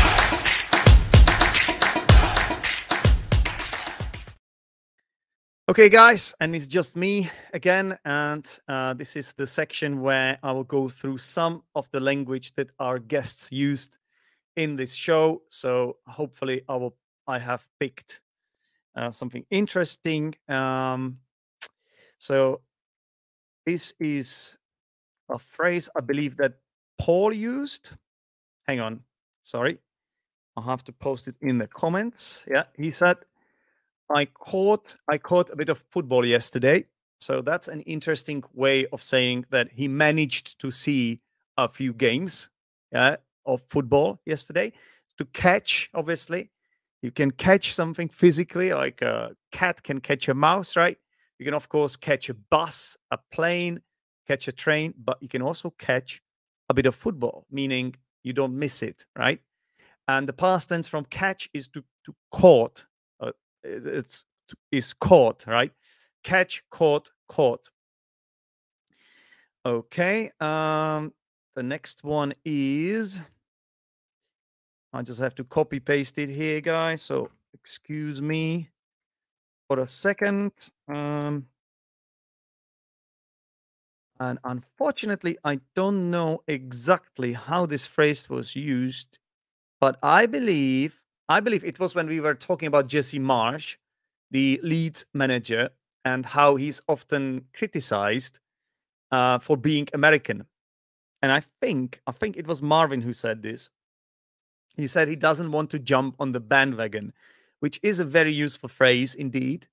Okay, guys, and it's just me again. And uh, this is the section where I will go through some of the language that our guests used in this show. So hopefully, I will. I have picked uh, something interesting. Um, so this is a phrase I believe that Paul used. Hang on, sorry, I'll have to post it in the comments. Yeah, he said. I caught I caught a bit of football yesterday. So that's an interesting way of saying that he managed to see a few games of football yesterday. To catch, obviously, you can catch something physically, like a cat can catch a mouse, right? You can, of course, catch a bus, a plane, catch a train, but you can also catch a bit of football, meaning you don't miss it, right? And the past tense from catch is to to caught. Uh, it's is caught, right? Catch, caught, caught. Okay. Um, the next one is. I just have to copy paste it here, guys. So excuse me for a second. Um, and unfortunately, I don't know exactly how this phrase was used, but I believe I believe it was when we were talking about Jesse Marsch, the lead manager, and how he's often criticized uh, for being American. And I think I think it was Marvin who said this. He said he doesn't want to jump on the bandwagon, which is a very useful phrase indeed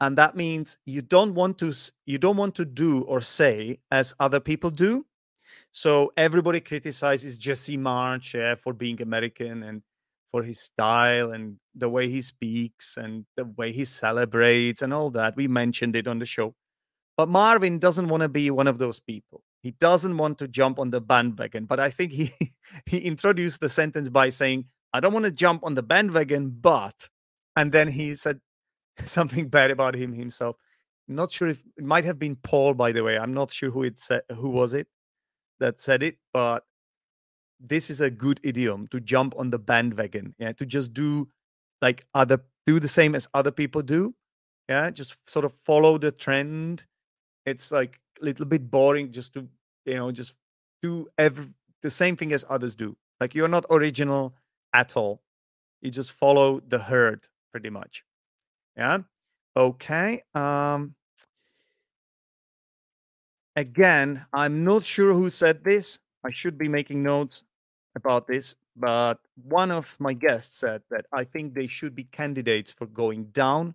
and that means you don't want to you don't want to do or say as other people do. So everybody criticizes jesse marsch yeah, for being american and for his style and the way he speaks and the way he celebrates and all that. We mentioned it on the show. But marvin doesn't want to be one of those people. He doesn't want to jump on the bandwagon. But i think he he introduced the sentence by saying i don't want to jump on the bandwagon but and then he said something bad about him himself. Not sure if it might have been Paul, by the way. I'm not sure who it said. Who was it that said it? But this is a good idiom to jump on the bandwagon. Yeah, to just do like other do the same as other people do. Yeah, just sort of follow the trend. It's like a little bit boring just to you know just do every the same thing as others do. Like you're not original at all. You just follow the herd pretty much. Yeah. Okay. Um, again, I'm not sure who said this. I should be making notes about this, but one of my guests said that I think they should be candidates for going down.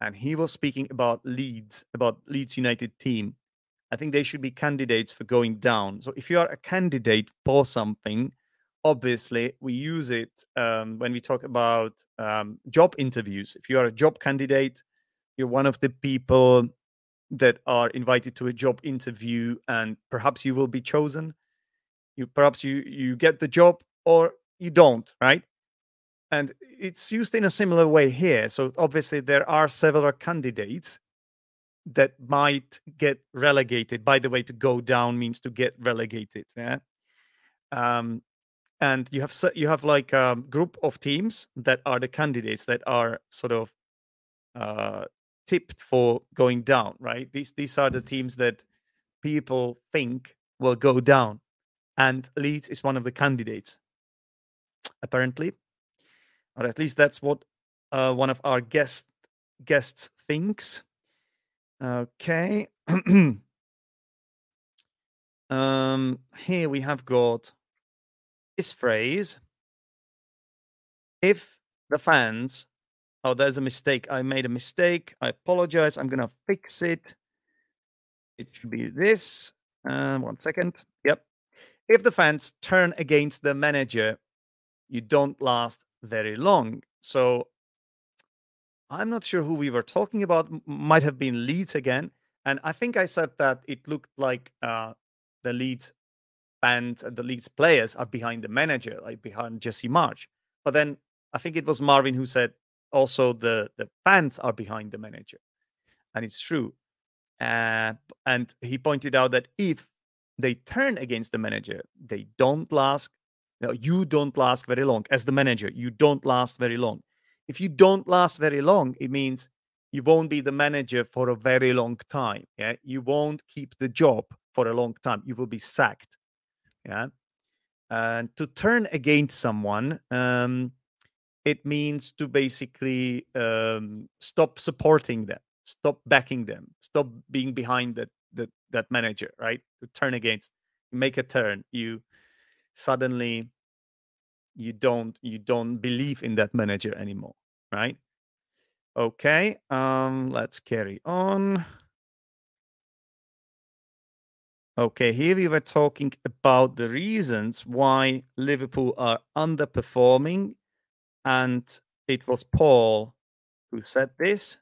And he was speaking about Leeds, about Leeds United team. I think they should be candidates for going down. So if you are a candidate for something, obviously we use it um, when we talk about um, job interviews. If you are a job candidate you're one of the people that are invited to a job interview and perhaps you will be chosen. You perhaps you you get the job or you don't right? And it's used in a similar way here. So obviously there are several candidates that might get relegated. By the way to go down means to get relegated yeah? Um, and you have you have like a group of teams that are the candidates that are sort of uh, tipped for going down right? These these are the teams that people think will go down and leeds is one of the candidates apparently. Or at least that's what uh, one of our guest guests thinks. Okay. Um here we have got this phrase if the fans oh there's a mistake. I made a mistake. I apologize. I'm gonna fix it. It should be this uh, one second. Yep. If the fans turn against the manager you don't last very long. So i'm not sure who we were talking about. Might have been leeds again and i think i said that it looked like uh, the leeds and the Leeds players are behind the manager, like behind Jesse Marsch. But then I think it was Marvin who said also the the fans are behind the manager, and it's true. Uh, and he pointed out that if they turn against the manager, they don't last. You, you don't last very long as the manager. You don't last very long. If you don't last very long, it means you won't be the manager for a very long time. Yeah, you won't keep the job for a long time. You will be sacked yeah. And to turn against someone um, it means to basically um, stop supporting them stop backing them stop being behind that that that manager right? To turn against make a turn you suddenly you don't you don't believe in that manager anymore right? Okay um let's carry on Okay, here we were talking about the reasons why Liverpool are underperforming, and it was Paul who said this.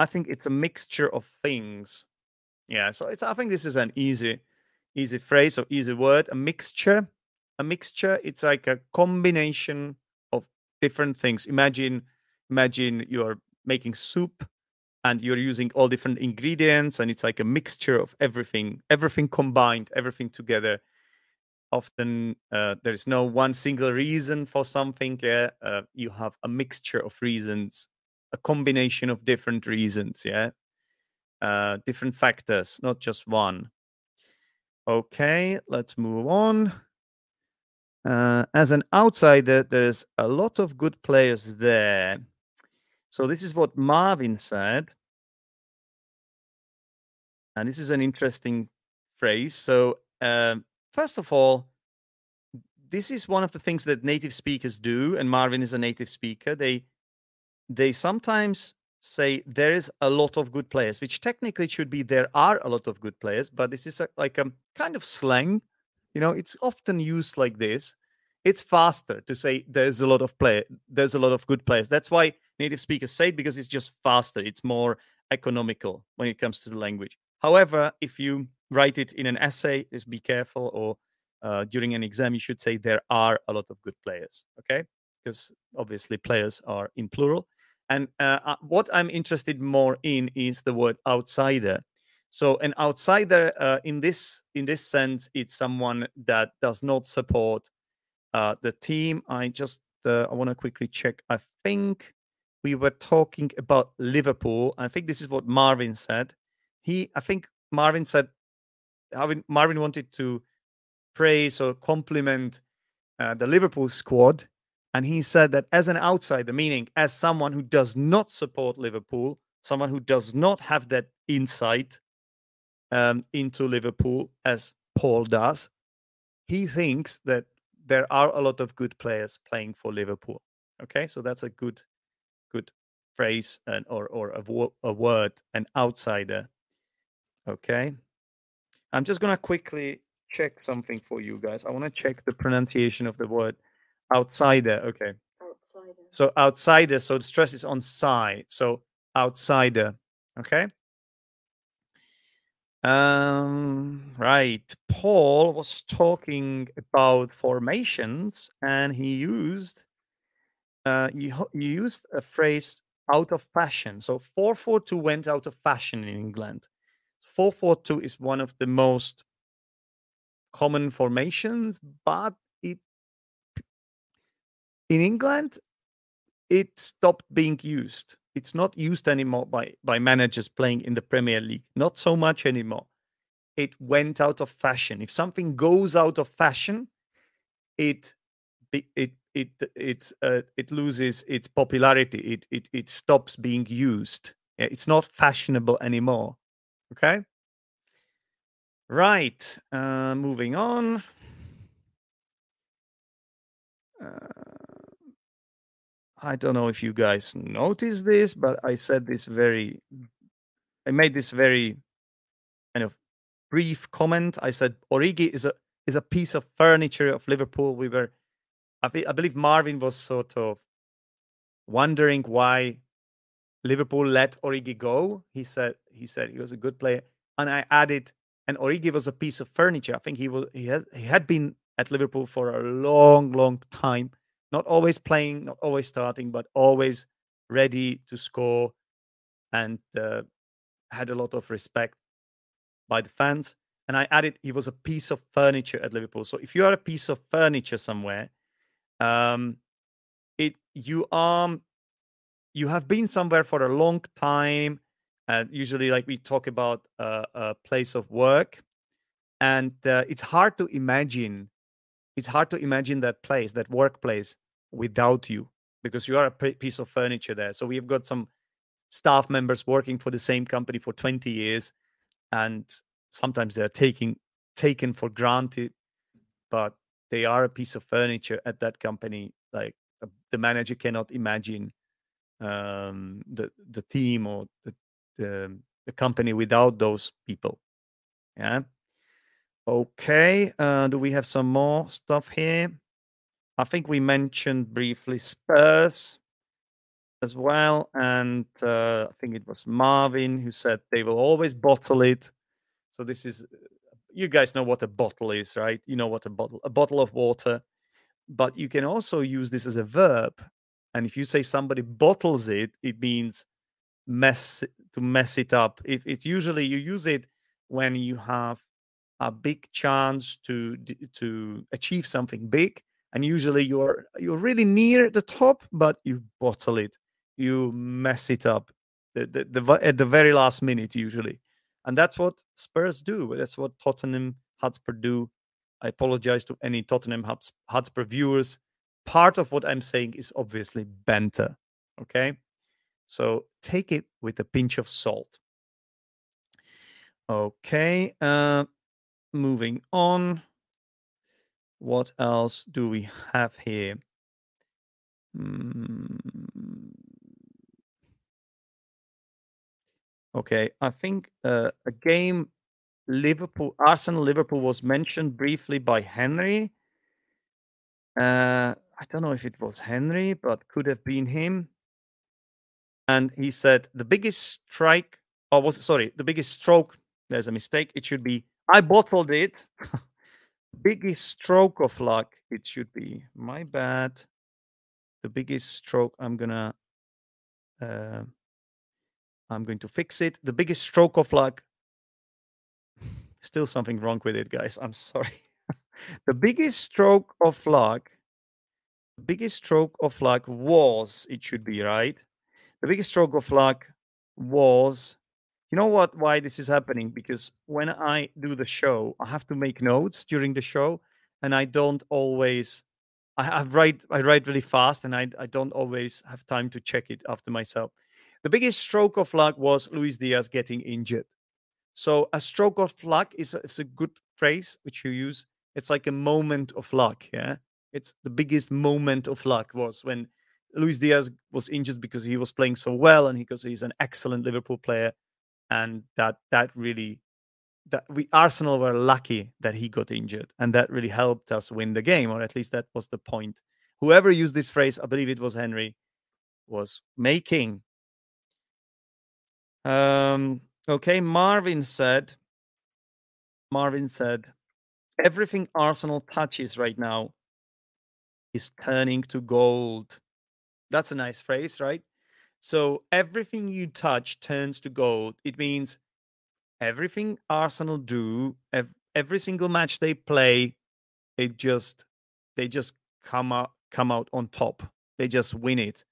I think it's a mixture of things. Yeah, so it's I think this is an easy, easy phrase or easy word. A mixture. A mixture. It's like a combination of different things. Imagine, imagine you're making soup and you're using all different ingredients and it's like a mixture of everything everything combined everything together. Often uh, there is no one single reason for something yeah uh, you have a mixture of reasons a combination of different reasons yeah uh, different factors not just one. Okay let's move on. Uh, as an outsider there's a lot of good players there so this is what Marvin said. And this is an interesting phrase. So, um, first of all, this is one of the things that native speakers do, and Marvin is a native speaker. They they sometimes say there is a lot of good players, which technically should be there are a lot of good players, but this is a, like a kind of slang. You know, it's often used like this. It's faster to say there's a lot of play, there's a lot of good players. That's why native speakers say it because it's just faster. It's more economical when it comes to the language. However, if you write it in an essay, just be careful, or uh, during an exam, you should say there are a lot of good players. Okay, because obviously players are in plural. And uh, uh, what I'm interested more in is the word outsider. So an outsider uh, in this in this sense, it's someone that does not support uh, the team. I just uh, I want to quickly check. I think we were talking about Liverpool. I think this is what Marvin said. He, I think Marvin said, Marvin wanted to praise or compliment uh, the Liverpool squad. And he said that as an outsider, meaning as someone who does not support Liverpool, someone who does not have that insight um, into Liverpool as Paul does, he thinks that there are a lot of good players playing for Liverpool. Okay, so that's a good good phrase and, or or a, wo- a word an outsider. Okay? I'm just gonna quickly check something for you guys. I want to check the pronunciation of the word outsider. Okay. Outsider. So outsider so the stress is on side. So outsider. Okay? Um right. Paul was talking about formations and he used uh, you, you used a phrase out of fashion. So 442 went out of fashion in England. 442 is one of the most common formations, but it in England it stopped being used. It's not used anymore by by managers playing in the Premier League. Not so much anymore. It went out of fashion. If something goes out of fashion, it it it it uh, it loses its popularity. It it it stops being used. It's not fashionable anymore. Okay. Right. Uh, moving on. Uh, I don't know if you guys noticed this, but I said this very. I made this very kind of brief comment. I said Origi is a is a piece of furniture of Liverpool. We were I, be, I believe Marvin was sort of wondering why Liverpool let Origi go. He said he said he was a good player, and I added, and Origi was a piece of furniture. I think he was he had he had been at Liverpool for a long, long time. Not always playing, not always starting, but always ready to score, and uh, had a lot of respect by the fans. And I added he was a piece of furniture at Liverpool. So if you are a piece of furniture somewhere, um, it you um you have been somewhere for a long time and usually like we talk about uh, a place of work and uh, it's hard to imagine it's hard to imagine that place that workplace without you because you are a piece of furniture there. So we've got some staff members working for the same company for 20 years and sometimes they're taking taken for granted but they are a piece of furniture at that company. Like uh, the manager cannot imagine um, the the team or the, the the company without those people. Yeah. Okay. Uh, do we have some more stuff here? I think we mentioned briefly Spurs as well, and uh, I think it was Marvin who said they will always bottle it. So this is you guys know what a bottle is, right? You know what a bottle a bottle of water. But you can also use this as a verb. And if you say somebody bottles it, it means mess to mess it up. If it's usually you use it when you have a big chance to to achieve something big and usually you're you're really near the top but you bottle it you mess it up the, the, the, at the very last minute usually and that's what spurs do. That's what tottenham hotspur do. I apologize to any tottenham hotspur viewers. Part of what i'm saying is obviously banter okay? So take it with a pinch of salt. Okay uh moving on. What else do we have here? Mm. Okay, I think uh, a game Liverpool, Arsenal, Liverpool was mentioned briefly by Henry. Uh, I don't know if it was Henry, but could have been him. And he said the biggest strike, or was it, sorry, the biggest stroke. There's a mistake. It should be I bottled it. biggest stroke of luck it should be my bad the biggest stroke i'm gonna uh, i'm going to fix it. The biggest stroke of luck. Still something wrong with it guys. I'm sorry. The biggest stroke of luck the biggest stroke of luck was it should be right? The biggest stroke of luck was you know what why this is happening? Because when i do the show i have to make notes during the show and i don't always i, write i write really fast and I, I don't always have time to check it after myself the biggest stroke of luck was luis diaz getting injured so a stroke of luck is a, is a good phrase which you use it's like a moment of luck yeah it's the biggest moment of luck was when luis diaz was injured because he was playing so well and because he's an excellent liverpool player and that that really that we Arsenal were lucky that he got injured, and that really helped us win the game, or at least that was the point. Whoever used this phrase, I believe it was Henry, was making. Um, okay, Marvin said. Marvin said, everything Arsenal touches right now is turning to gold. That's a nice phrase, right? So everything you touch turns to gold. It means everything Arsenal do, every single match they play, it just they just come out come out on top. They just win it.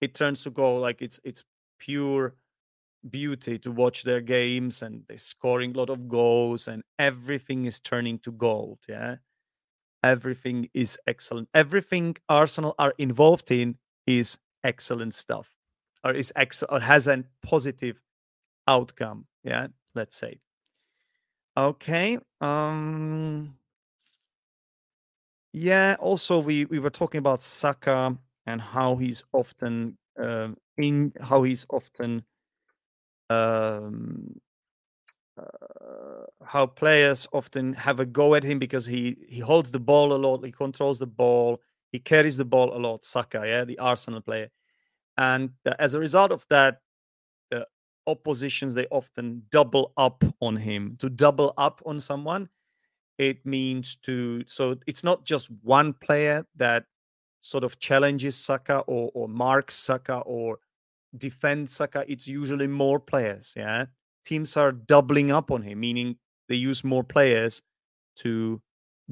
It turns to gold like it's it's pure beauty to watch their games and they're scoring a lot of goals and everything is turning to gold. Yeah. Everything is excellent. Everything Arsenal are involved in is excellent stuff or is ex- or has a positive outcome yeah let's say okay um yeah also we we were talking about saka and how he's often uh, in how he's often um uh, how players often have a go at him because he he holds the ball a lot he controls the ball he carries the ball a lot saka yeah the arsenal player. And as a result of that the oppositions they often double up on him. To double up on someone it means to so it's not just one player that sort of challenges Saka or, or marks Saka or defends Saka. It's usually more players. Yeah. Teams are doubling up on him, meaning they use more players to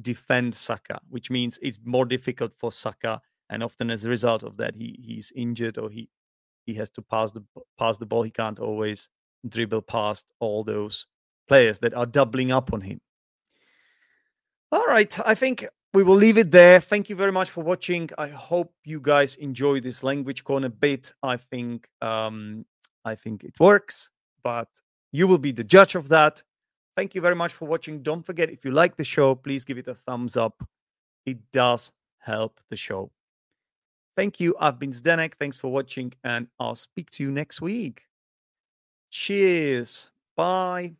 defend Saka, which means it's more difficult for Saka and often as a result of that he he's injured or he he has to pass the pass the ball he can't always dribble past all those players that are doubling up on him all right i think we will leave it there thank you very much for watching i hope you guys enjoy this language corner bit i think um i think it works but you will be the judge of that thank you very much for watching don't forget if you like the show please give it a thumbs up it does help the show Thank you. I've been Zdenek. Thanks for watching, and I'll speak to you next week. Cheers. Bye.